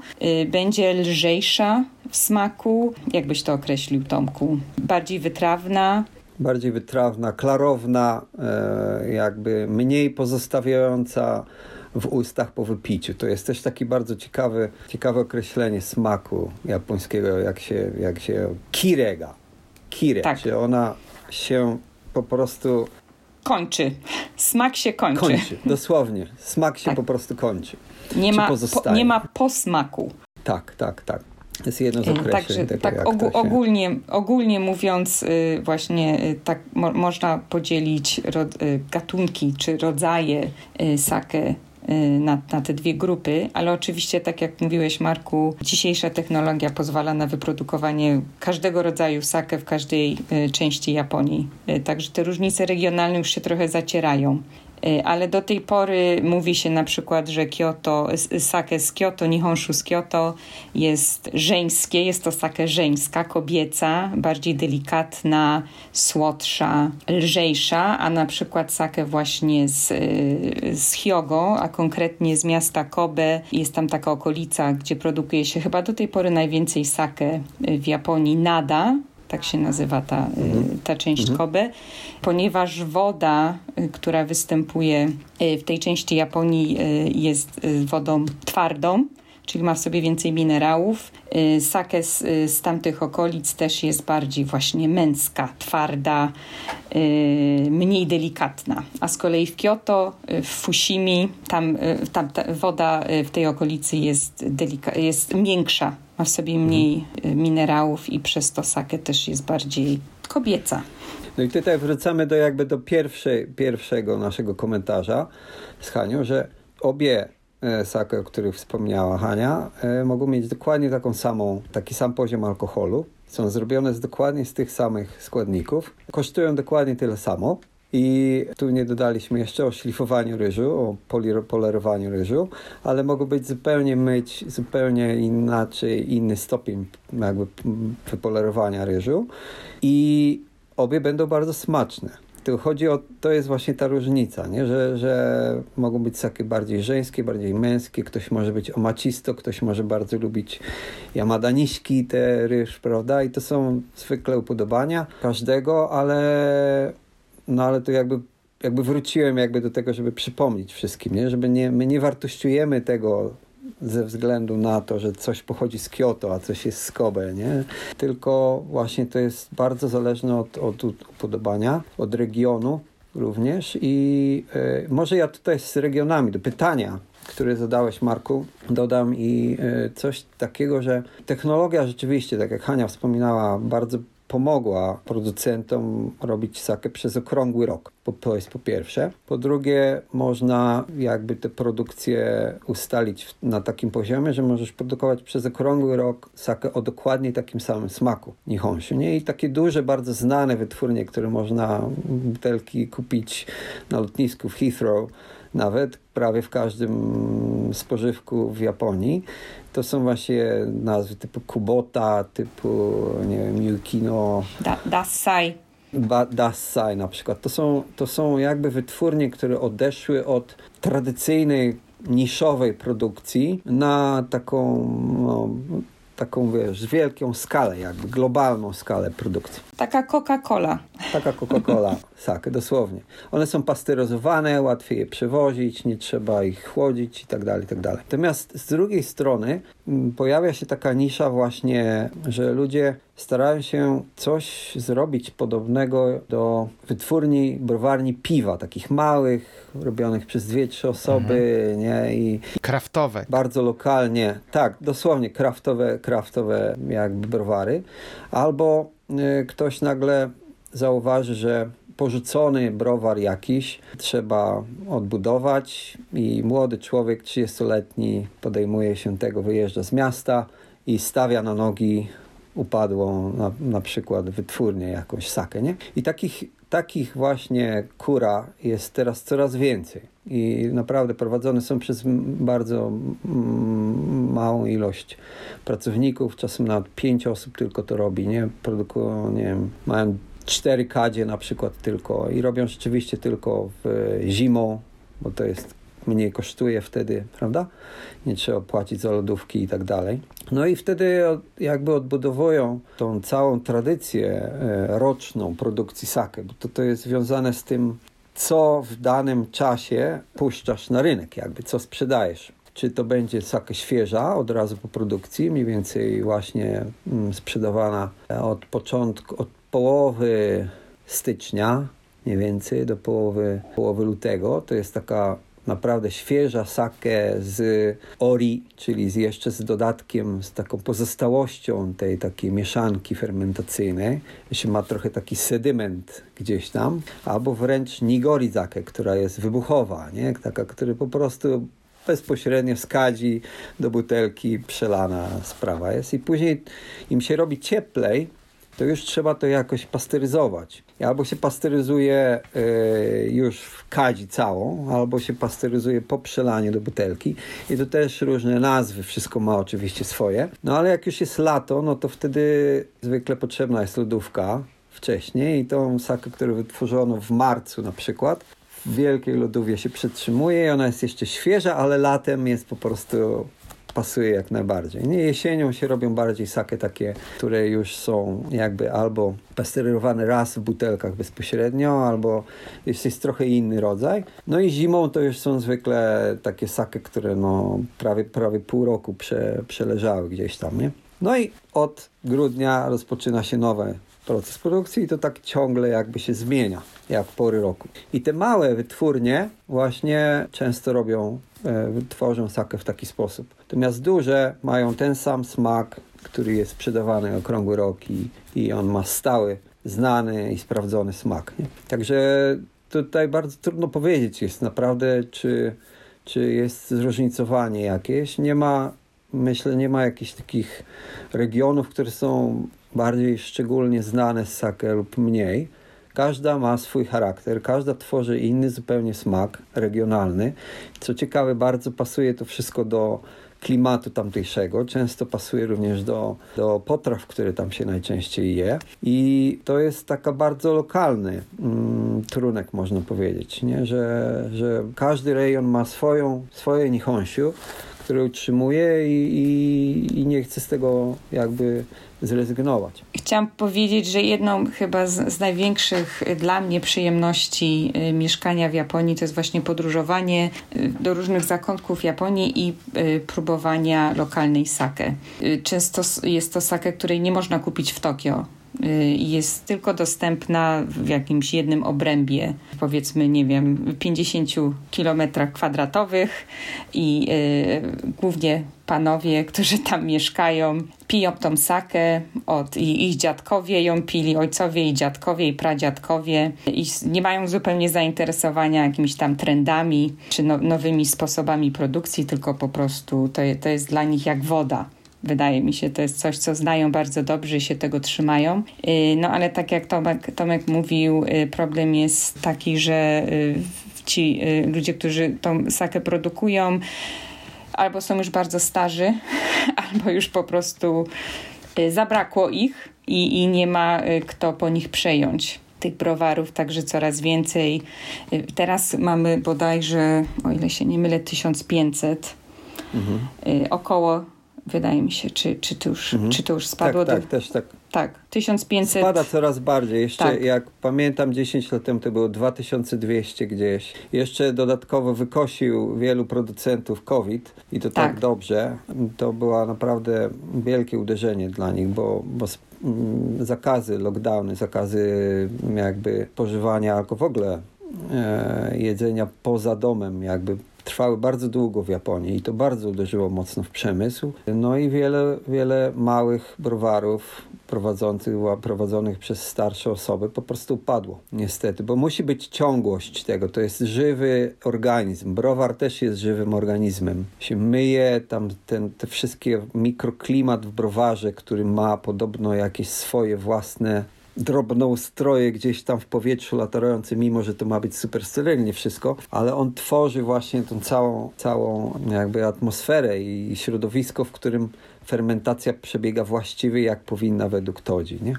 będzie lżejsza w smaku. Jakbyś to określił, Tomku? Bardziej wytrawna, bardziej wytrawna, klarowna, e, jakby mniej pozostawiająca w ustach po wypiciu. To jest też taki bardzo ciekawy, ciekawe określenie smaku japońskiego, jak się, jak się kirega. Kire, tak. ona się po prostu kończy. Smak się kończy. Kończy, dosłownie. Smak się tak. po prostu kończy. Nie ma, po, nie ma posmaku. Tak, tak, tak. To jest jedno z określeń Także, tego, tak się... ogólnie, ogólnie mówiąc, y, właśnie y, tak mo można podzielić y, gatunki czy rodzaje sake Y, na, na te dwie grupy, ale oczywiście, tak jak mówiłeś, Marku, dzisiejsza technologia pozwala na wyprodukowanie każdego rodzaju sake w każdej y, części Japonii. Y, także te różnice regionalne już się trochę zacierają. Y, ale do tej pory mówi się na przykład, że Kyoto, sake z Kyoto, Nihonshu z Kyoto jest żeńskie, jest to sake żeńska, kobieca, bardziej delikatna, słodsza, lżejsza, a na przykład sake właśnie z, y, z Hyogo, a konkretnie z miasta Kobe, jest tam taka okolica, gdzie produkuje się chyba do tej pory najwięcej sake w Japonii, Nada, tak się nazywa ta, y, mhm. ta część mhm. Kobe, ponieważ woda, y, która występuje y, w tej części Japonii jest wodą twardą, czyli ma w sobie więcej minerałów. Sake z, z tamtych okolic też jest bardziej właśnie męska, twarda, mniej delikatna. A z kolei w Kyoto, w Fushimi, tam, tam woda w tej okolicy jest, delika- jest miększa, ma w sobie mniej mhm. minerałów i przez to sake też jest bardziej kobieca. No i tutaj wracamy do jakby do pierwszej, pierwszego naszego komentarza z Hanią, że obie e, sake, o których wspomniała Hania, e, mogą mieć dokładnie taką samą, taki sam poziom alkoholu. Są zrobione z dokładnie z tych samych składników. Kosztują dokładnie tyle samo. I tu nie dodaliśmy jeszcze o szlifowaniu ryżu, o polerowaniu ryżu, ale mogą być zupełnie myć, zupełnie inaczej, inny stopień jakby wypolerowania ryżu i obie będą bardzo smaczne. To chodzi o, to jest właśnie ta różnica, nie? Że, że mogą być takie bardziej żeńskie, bardziej męskie, ktoś może być omacisto, ktoś może bardzo lubić yamadaniśki, te ryż, prawda? I to są zwykle upodobania każdego, ale no ale to jakby, jakby wróciłem jakby do tego, żeby przypomnieć wszystkim, nie? żeby nie, my nie wartościujemy tego ze względu na to, że coś pochodzi z Kyoto, a coś jest z Kobe, nie? Tylko właśnie to jest bardzo zależne od, od upodobania, od regionu również i e, może ja tutaj z regionami do pytania, które zadałeś Marku, dodam i e, coś takiego, że technologia rzeczywiście, tak jak Hania wspominała, bardzo pomogła producentom robić sakę przez okrągły rok. To jest po pierwsze. Po drugie, można jakby te produkcje ustalić na takim poziomie, że możesz produkować przez okrągły rok sakę o dokładnie takim samym smaku Nihonshu. Nie? I takie duże, bardzo znane wytwórnie, które można butelki kupić na lotnisku w Heathrow, nawet prawie w każdym spożywku w Japonii. To są właśnie nazwy typu Kubota, typu, nie wiem, Yukino. Da, Dassai. Ba, Dassai na przykład. To są, to są jakby wytwórnie, które odeszły od tradycyjnej niszowej produkcji na taką no, taką, wiesz, wielką skalę, jakby globalną skalę produkcji. Taka Coca-Cola. Taka Coca-Cola, sake, dosłownie. One są pasteryzowane, łatwiej je przewozić, nie trzeba ich chłodzić i tak dalej, i tak dalej. Natomiast z drugiej strony mm, pojawia się taka nisza właśnie, że ludzie starają się coś zrobić podobnego do wytwórni, browarni piwa, takich małych, robionych przez dwie, trzy osoby, mhm. nie? I kraftowe. Bardzo lokalnie, tak, dosłownie kraftowe, kraftowe jakby browary. Albo y, ktoś nagle zauważy, że porzucony browar jakiś trzeba odbudować i młody człowiek, 30-letni, podejmuje się tego, wyjeżdża z miasta i stawia na nogi upadłą na, na przykład wytwórnię jakąś sakę, nie? I takich, takich właśnie kura jest teraz coraz więcej i naprawdę prowadzone są przez bardzo małą ilość pracowników, czasem nawet pięć osób tylko to robi, nie? Produkują, nie wiem, mają cztery kadzie na przykład tylko i robią rzeczywiście tylko w zimą, bo to jest mniej kosztuje wtedy, prawda? Nie trzeba płacić za lodówki i tak dalej. No i wtedy jakby odbudowują tą całą tradycję e, roczną produkcji sake, bo to, to jest związane z tym, co w danym czasie puszczasz na rynek, jakby co sprzedajesz. Czy to będzie sake świeża od razu po produkcji, mniej więcej właśnie mm, sprzedawana od początku, od połowy stycznia, mniej więcej do połowy, połowy lutego. To jest taka naprawdę świeża sake z ori, czyli z jeszcze z dodatkiem, z taką pozostałością tej takiej mieszanki fermentacyjnej. Jeśli ma trochę taki sedyment gdzieś tam, albo wręcz nigori sake, która jest wybuchowa, nie? taka, która po prostu bezpośrednio z do butelki przelana sprawa jest i później im się robi cieplej, to już trzeba to jakoś pasteryzować. Albo się pasteryzuje y, już w kadzi całą, albo się pasteryzuje po przelaniu do butelki. I to też różne nazwy, wszystko ma oczywiście swoje. No ale jak już jest lato, no to wtedy zwykle potrzebna jest lodówka wcześniej i tą sakę, którą wytworzono w marcu na przykład, w wielkiej lodówie się przetrzymuje i ona jest jeszcze świeża, ale latem jest po prostu pasuje jak najbardziej. Nie, jesienią się robią bardziej sake takie, które już są jakby albo pasteryzowane raz w butelkach bezpośrednio, albo jest, jest trochę inny rodzaj. No i zimą to już są zwykle takie sake, które no prawie, prawie pół roku prze, przeleżały gdzieś tam, nie? No i od grudnia rozpoczyna się nowy proces produkcji i to tak ciągle jakby się zmienia, jak pory roku. I te małe wytwórnie właśnie często robią E, tworzą sakę w taki sposób. Natomiast duże mają ten sam smak, który jest sprzedawany okrągły rok i, i on ma stały, znany i sprawdzony smak. Nie? Także tutaj bardzo trudno powiedzieć jest naprawdę, czy, czy jest zróżnicowanie jakieś. Nie ma, myślę, nie ma jakichś takich regionów, które są bardziej szczególnie znane z sake lub mniej Każda ma swój charakter, każda tworzy inny zupełnie smak regionalny. Co ciekawe, bardzo pasuje to wszystko do klimatu tamtejszego. Często pasuje również do, do potraw, które tam się najczęściej je. I to jest taka bardzo lokalny mm, trunek, można powiedzieć, nie? Że, że każdy rejon ma swoją, swoje nihonsiu, które utrzymuję i, i, i nie chcę z tego jakby zrezygnować. Chciałam powiedzieć, że jedną chyba z, z największych dla mnie przyjemności y, mieszkania w Japonii to jest właśnie podróżowanie y, do różnych zakątków Japonii i y, próbowania lokalnej sake. Y, często jest to sake, której nie można kupić w Tokio. Y, Jest tylko dostępna w jakimś jednym obrębie, powiedzmy, nie wiem, 50 kilometrach kwadratowych i y, głównie panowie, którzy tam mieszkają, piją tą sakę od i ich dziadkowie ją pili, ojcowie i dziadkowie i pradziadkowie i nie mają zupełnie zainteresowania jakimiś tam trendami czy no, nowymi sposobami produkcji, tylko po prostu to, to jest dla nich jak woda. Wydaje mi się, to jest coś, co znają bardzo dobrze i się tego trzymają. Yy, No ale tak jak Tomek, Tomek mówił, yy, problem jest taki, że yy, ci ludzie, którzy tą sakę produkują, albo są już bardzo starzy, albo już po prostu y, zabrakło ich i, i nie ma y, kto po nich przejąć tych browarów, także coraz więcej. Y, Teraz mamy bodajże, o ile się nie mylę, 1500 y, około, wydaje mi się, czy, czy, to, już, czy to już spadło tak, do... tak, też tak. Tak, 1500... Spada coraz bardziej. Jeszcze Tak. jak pamiętam 10 lat temu to było 2200 gdzieś. Jeszcze dodatkowo wykosił wielu producentów COVID i to tak, Tak. dobrze. To było naprawdę wielkie uderzenie dla nich, bo, bo mm, zakazy, lockdowny, zakazy jakby pożywania albo w ogóle e, jedzenia poza domem jakby trwały bardzo długo w Japonii i to bardzo uderzyło mocno w przemysł. No i wiele, wiele małych browarów prowadzących, prowadzonych przez starsze osoby po prostu upadło, niestety, bo musi być ciągłość tego. To jest żywy organizm. Browar też jest żywym organizmem. Się myje, tam ten, te wszystkie mikroklimat w browarze, który ma podobno jakieś swoje własne drobnoustroje gdzieś tam w powietrzu latające, mimo że to ma być super sterylnie wszystko, ale on tworzy właśnie tą całą, całą jakby atmosferę i środowisko, w którym fermentacja przebiega właściwie jak powinna według Todzi, nie?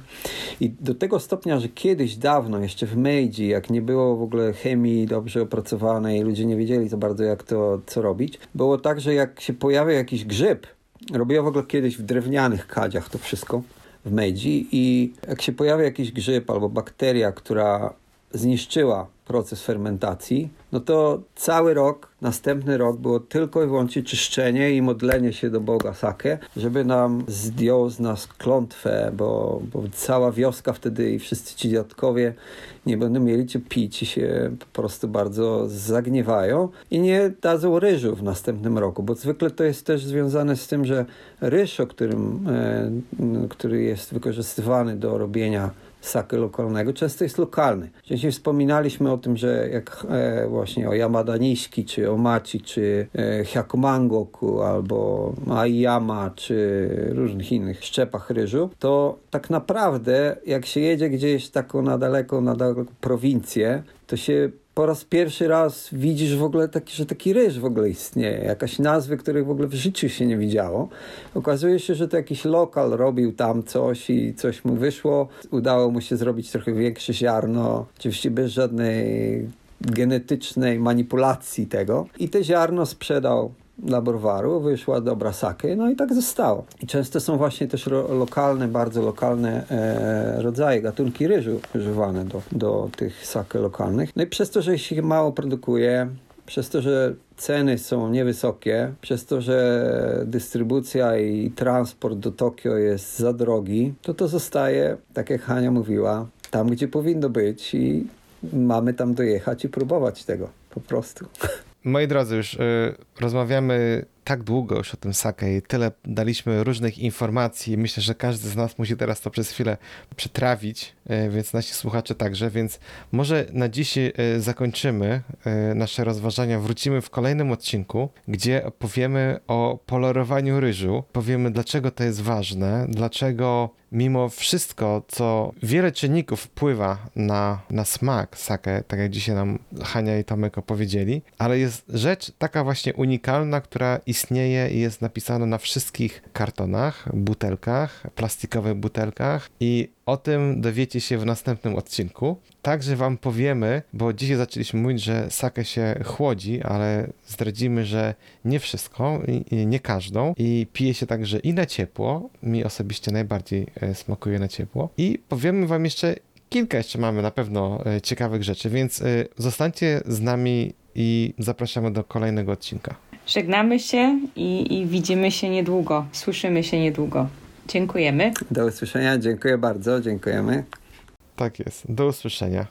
I do tego stopnia, że kiedyś dawno, jeszcze w Meiji, jak nie było w ogóle chemii dobrze opracowanej, ludzie nie wiedzieli za bardzo jak to, co robić, było tak, że jak się pojawia jakiś grzyb, robiło w ogóle kiedyś w drewnianych kadziach to wszystko, w Meiji i jak się pojawia jakiś grzyb albo bakteria, która zniszczyła proces fermentacji, no to cały rok, następny rok było tylko i wyłącznie czyszczenie i modlenie się do Boga Sake, żeby nam zdjął z nas klątwę, bo, bo cała wioska wtedy i wszyscy ci dziadkowie nie będą mieli co pić i się po prostu bardzo zagniewają. I nie dadzą ryżu w następnym roku, bo zwykle to jest też związane z tym, że ryż, o którym, e, który jest wykorzystywany do robienia sake lokalnego, często jest lokalny. Wcześniej wspominaliśmy o tym, że jak e, właśnie o Yamada Niski, czy o Maci, czy e, Hyakumangoku, albo Aiyama, czy różnych innych szczepach ryżu, to tak naprawdę jak się jedzie gdzieś taką na daleko, na daleką prowincję, to się po raz pierwszy raz widzisz w ogóle taki, że taki ryż w ogóle istnieje. Jakaś nazwy, których w ogóle w życiu się nie widziało. Okazuje się, że to jakiś lokal robił tam coś i coś mu wyszło. Udało mu się zrobić trochę większe ziarno, oczywiście bez żadnej genetycznej manipulacji tego. I te ziarno sprzedał dla browaru, wyszła dobra sake, no i tak zostało. I często są właśnie też lokalne, bardzo lokalne e, rodzaje, gatunki ryżu używane do, do tych sake lokalnych. No i przez to, że się mało produkuje, przez to, że ceny są niewysokie, przez to, że dystrybucja i transport do Tokio jest za drogi, to to zostaje, tak jak Hania mówiła, tam, gdzie powinno być i mamy tam dojechać i próbować tego po prostu. Moi drodzy, już y, rozmawiamy tak długo już o tym sake i tyle daliśmy różnych informacji. Myślę, że każdy z nas musi teraz to przez chwilę przetrawić, y, więc nasi słuchacze także, więc może na dziś y, zakończymy y, nasze rozważania. Wrócimy w kolejnym odcinku, gdzie powiemy o polerowaniu ryżu, powiemy dlaczego to jest ważne, dlaczego mimo wszystko, co wiele czynników wpływa na, na smak sake, tak jak dzisiaj nam Hania i Tomek opowiedzieli, ale jest rzecz taka właśnie unikalna, która istnieje i jest napisana na wszystkich kartonach, butelkach, plastikowych butelkach i o tym dowiecie się w następnym odcinku. także wam powiemy, bo dzisiaj zaczęliśmy mówić, że sakę się chłodzi, ale zdradzimy, że nie wszystko, nie każdą i pije się także i na ciepło. Mi osobiście najbardziej e, smakuje na ciepło. I powiemy wam jeszcze kilka jeszcze mamy na pewno e, ciekawych rzeczy, więc e, zostańcie z nami i zapraszamy do kolejnego odcinka. Żegnamy się i, i widzimy się niedługo, słyszymy się niedługo. Dziękujemy. Do usłyszenia, dziękuję bardzo, dziękujemy. Tak jest. Do usłyszenia.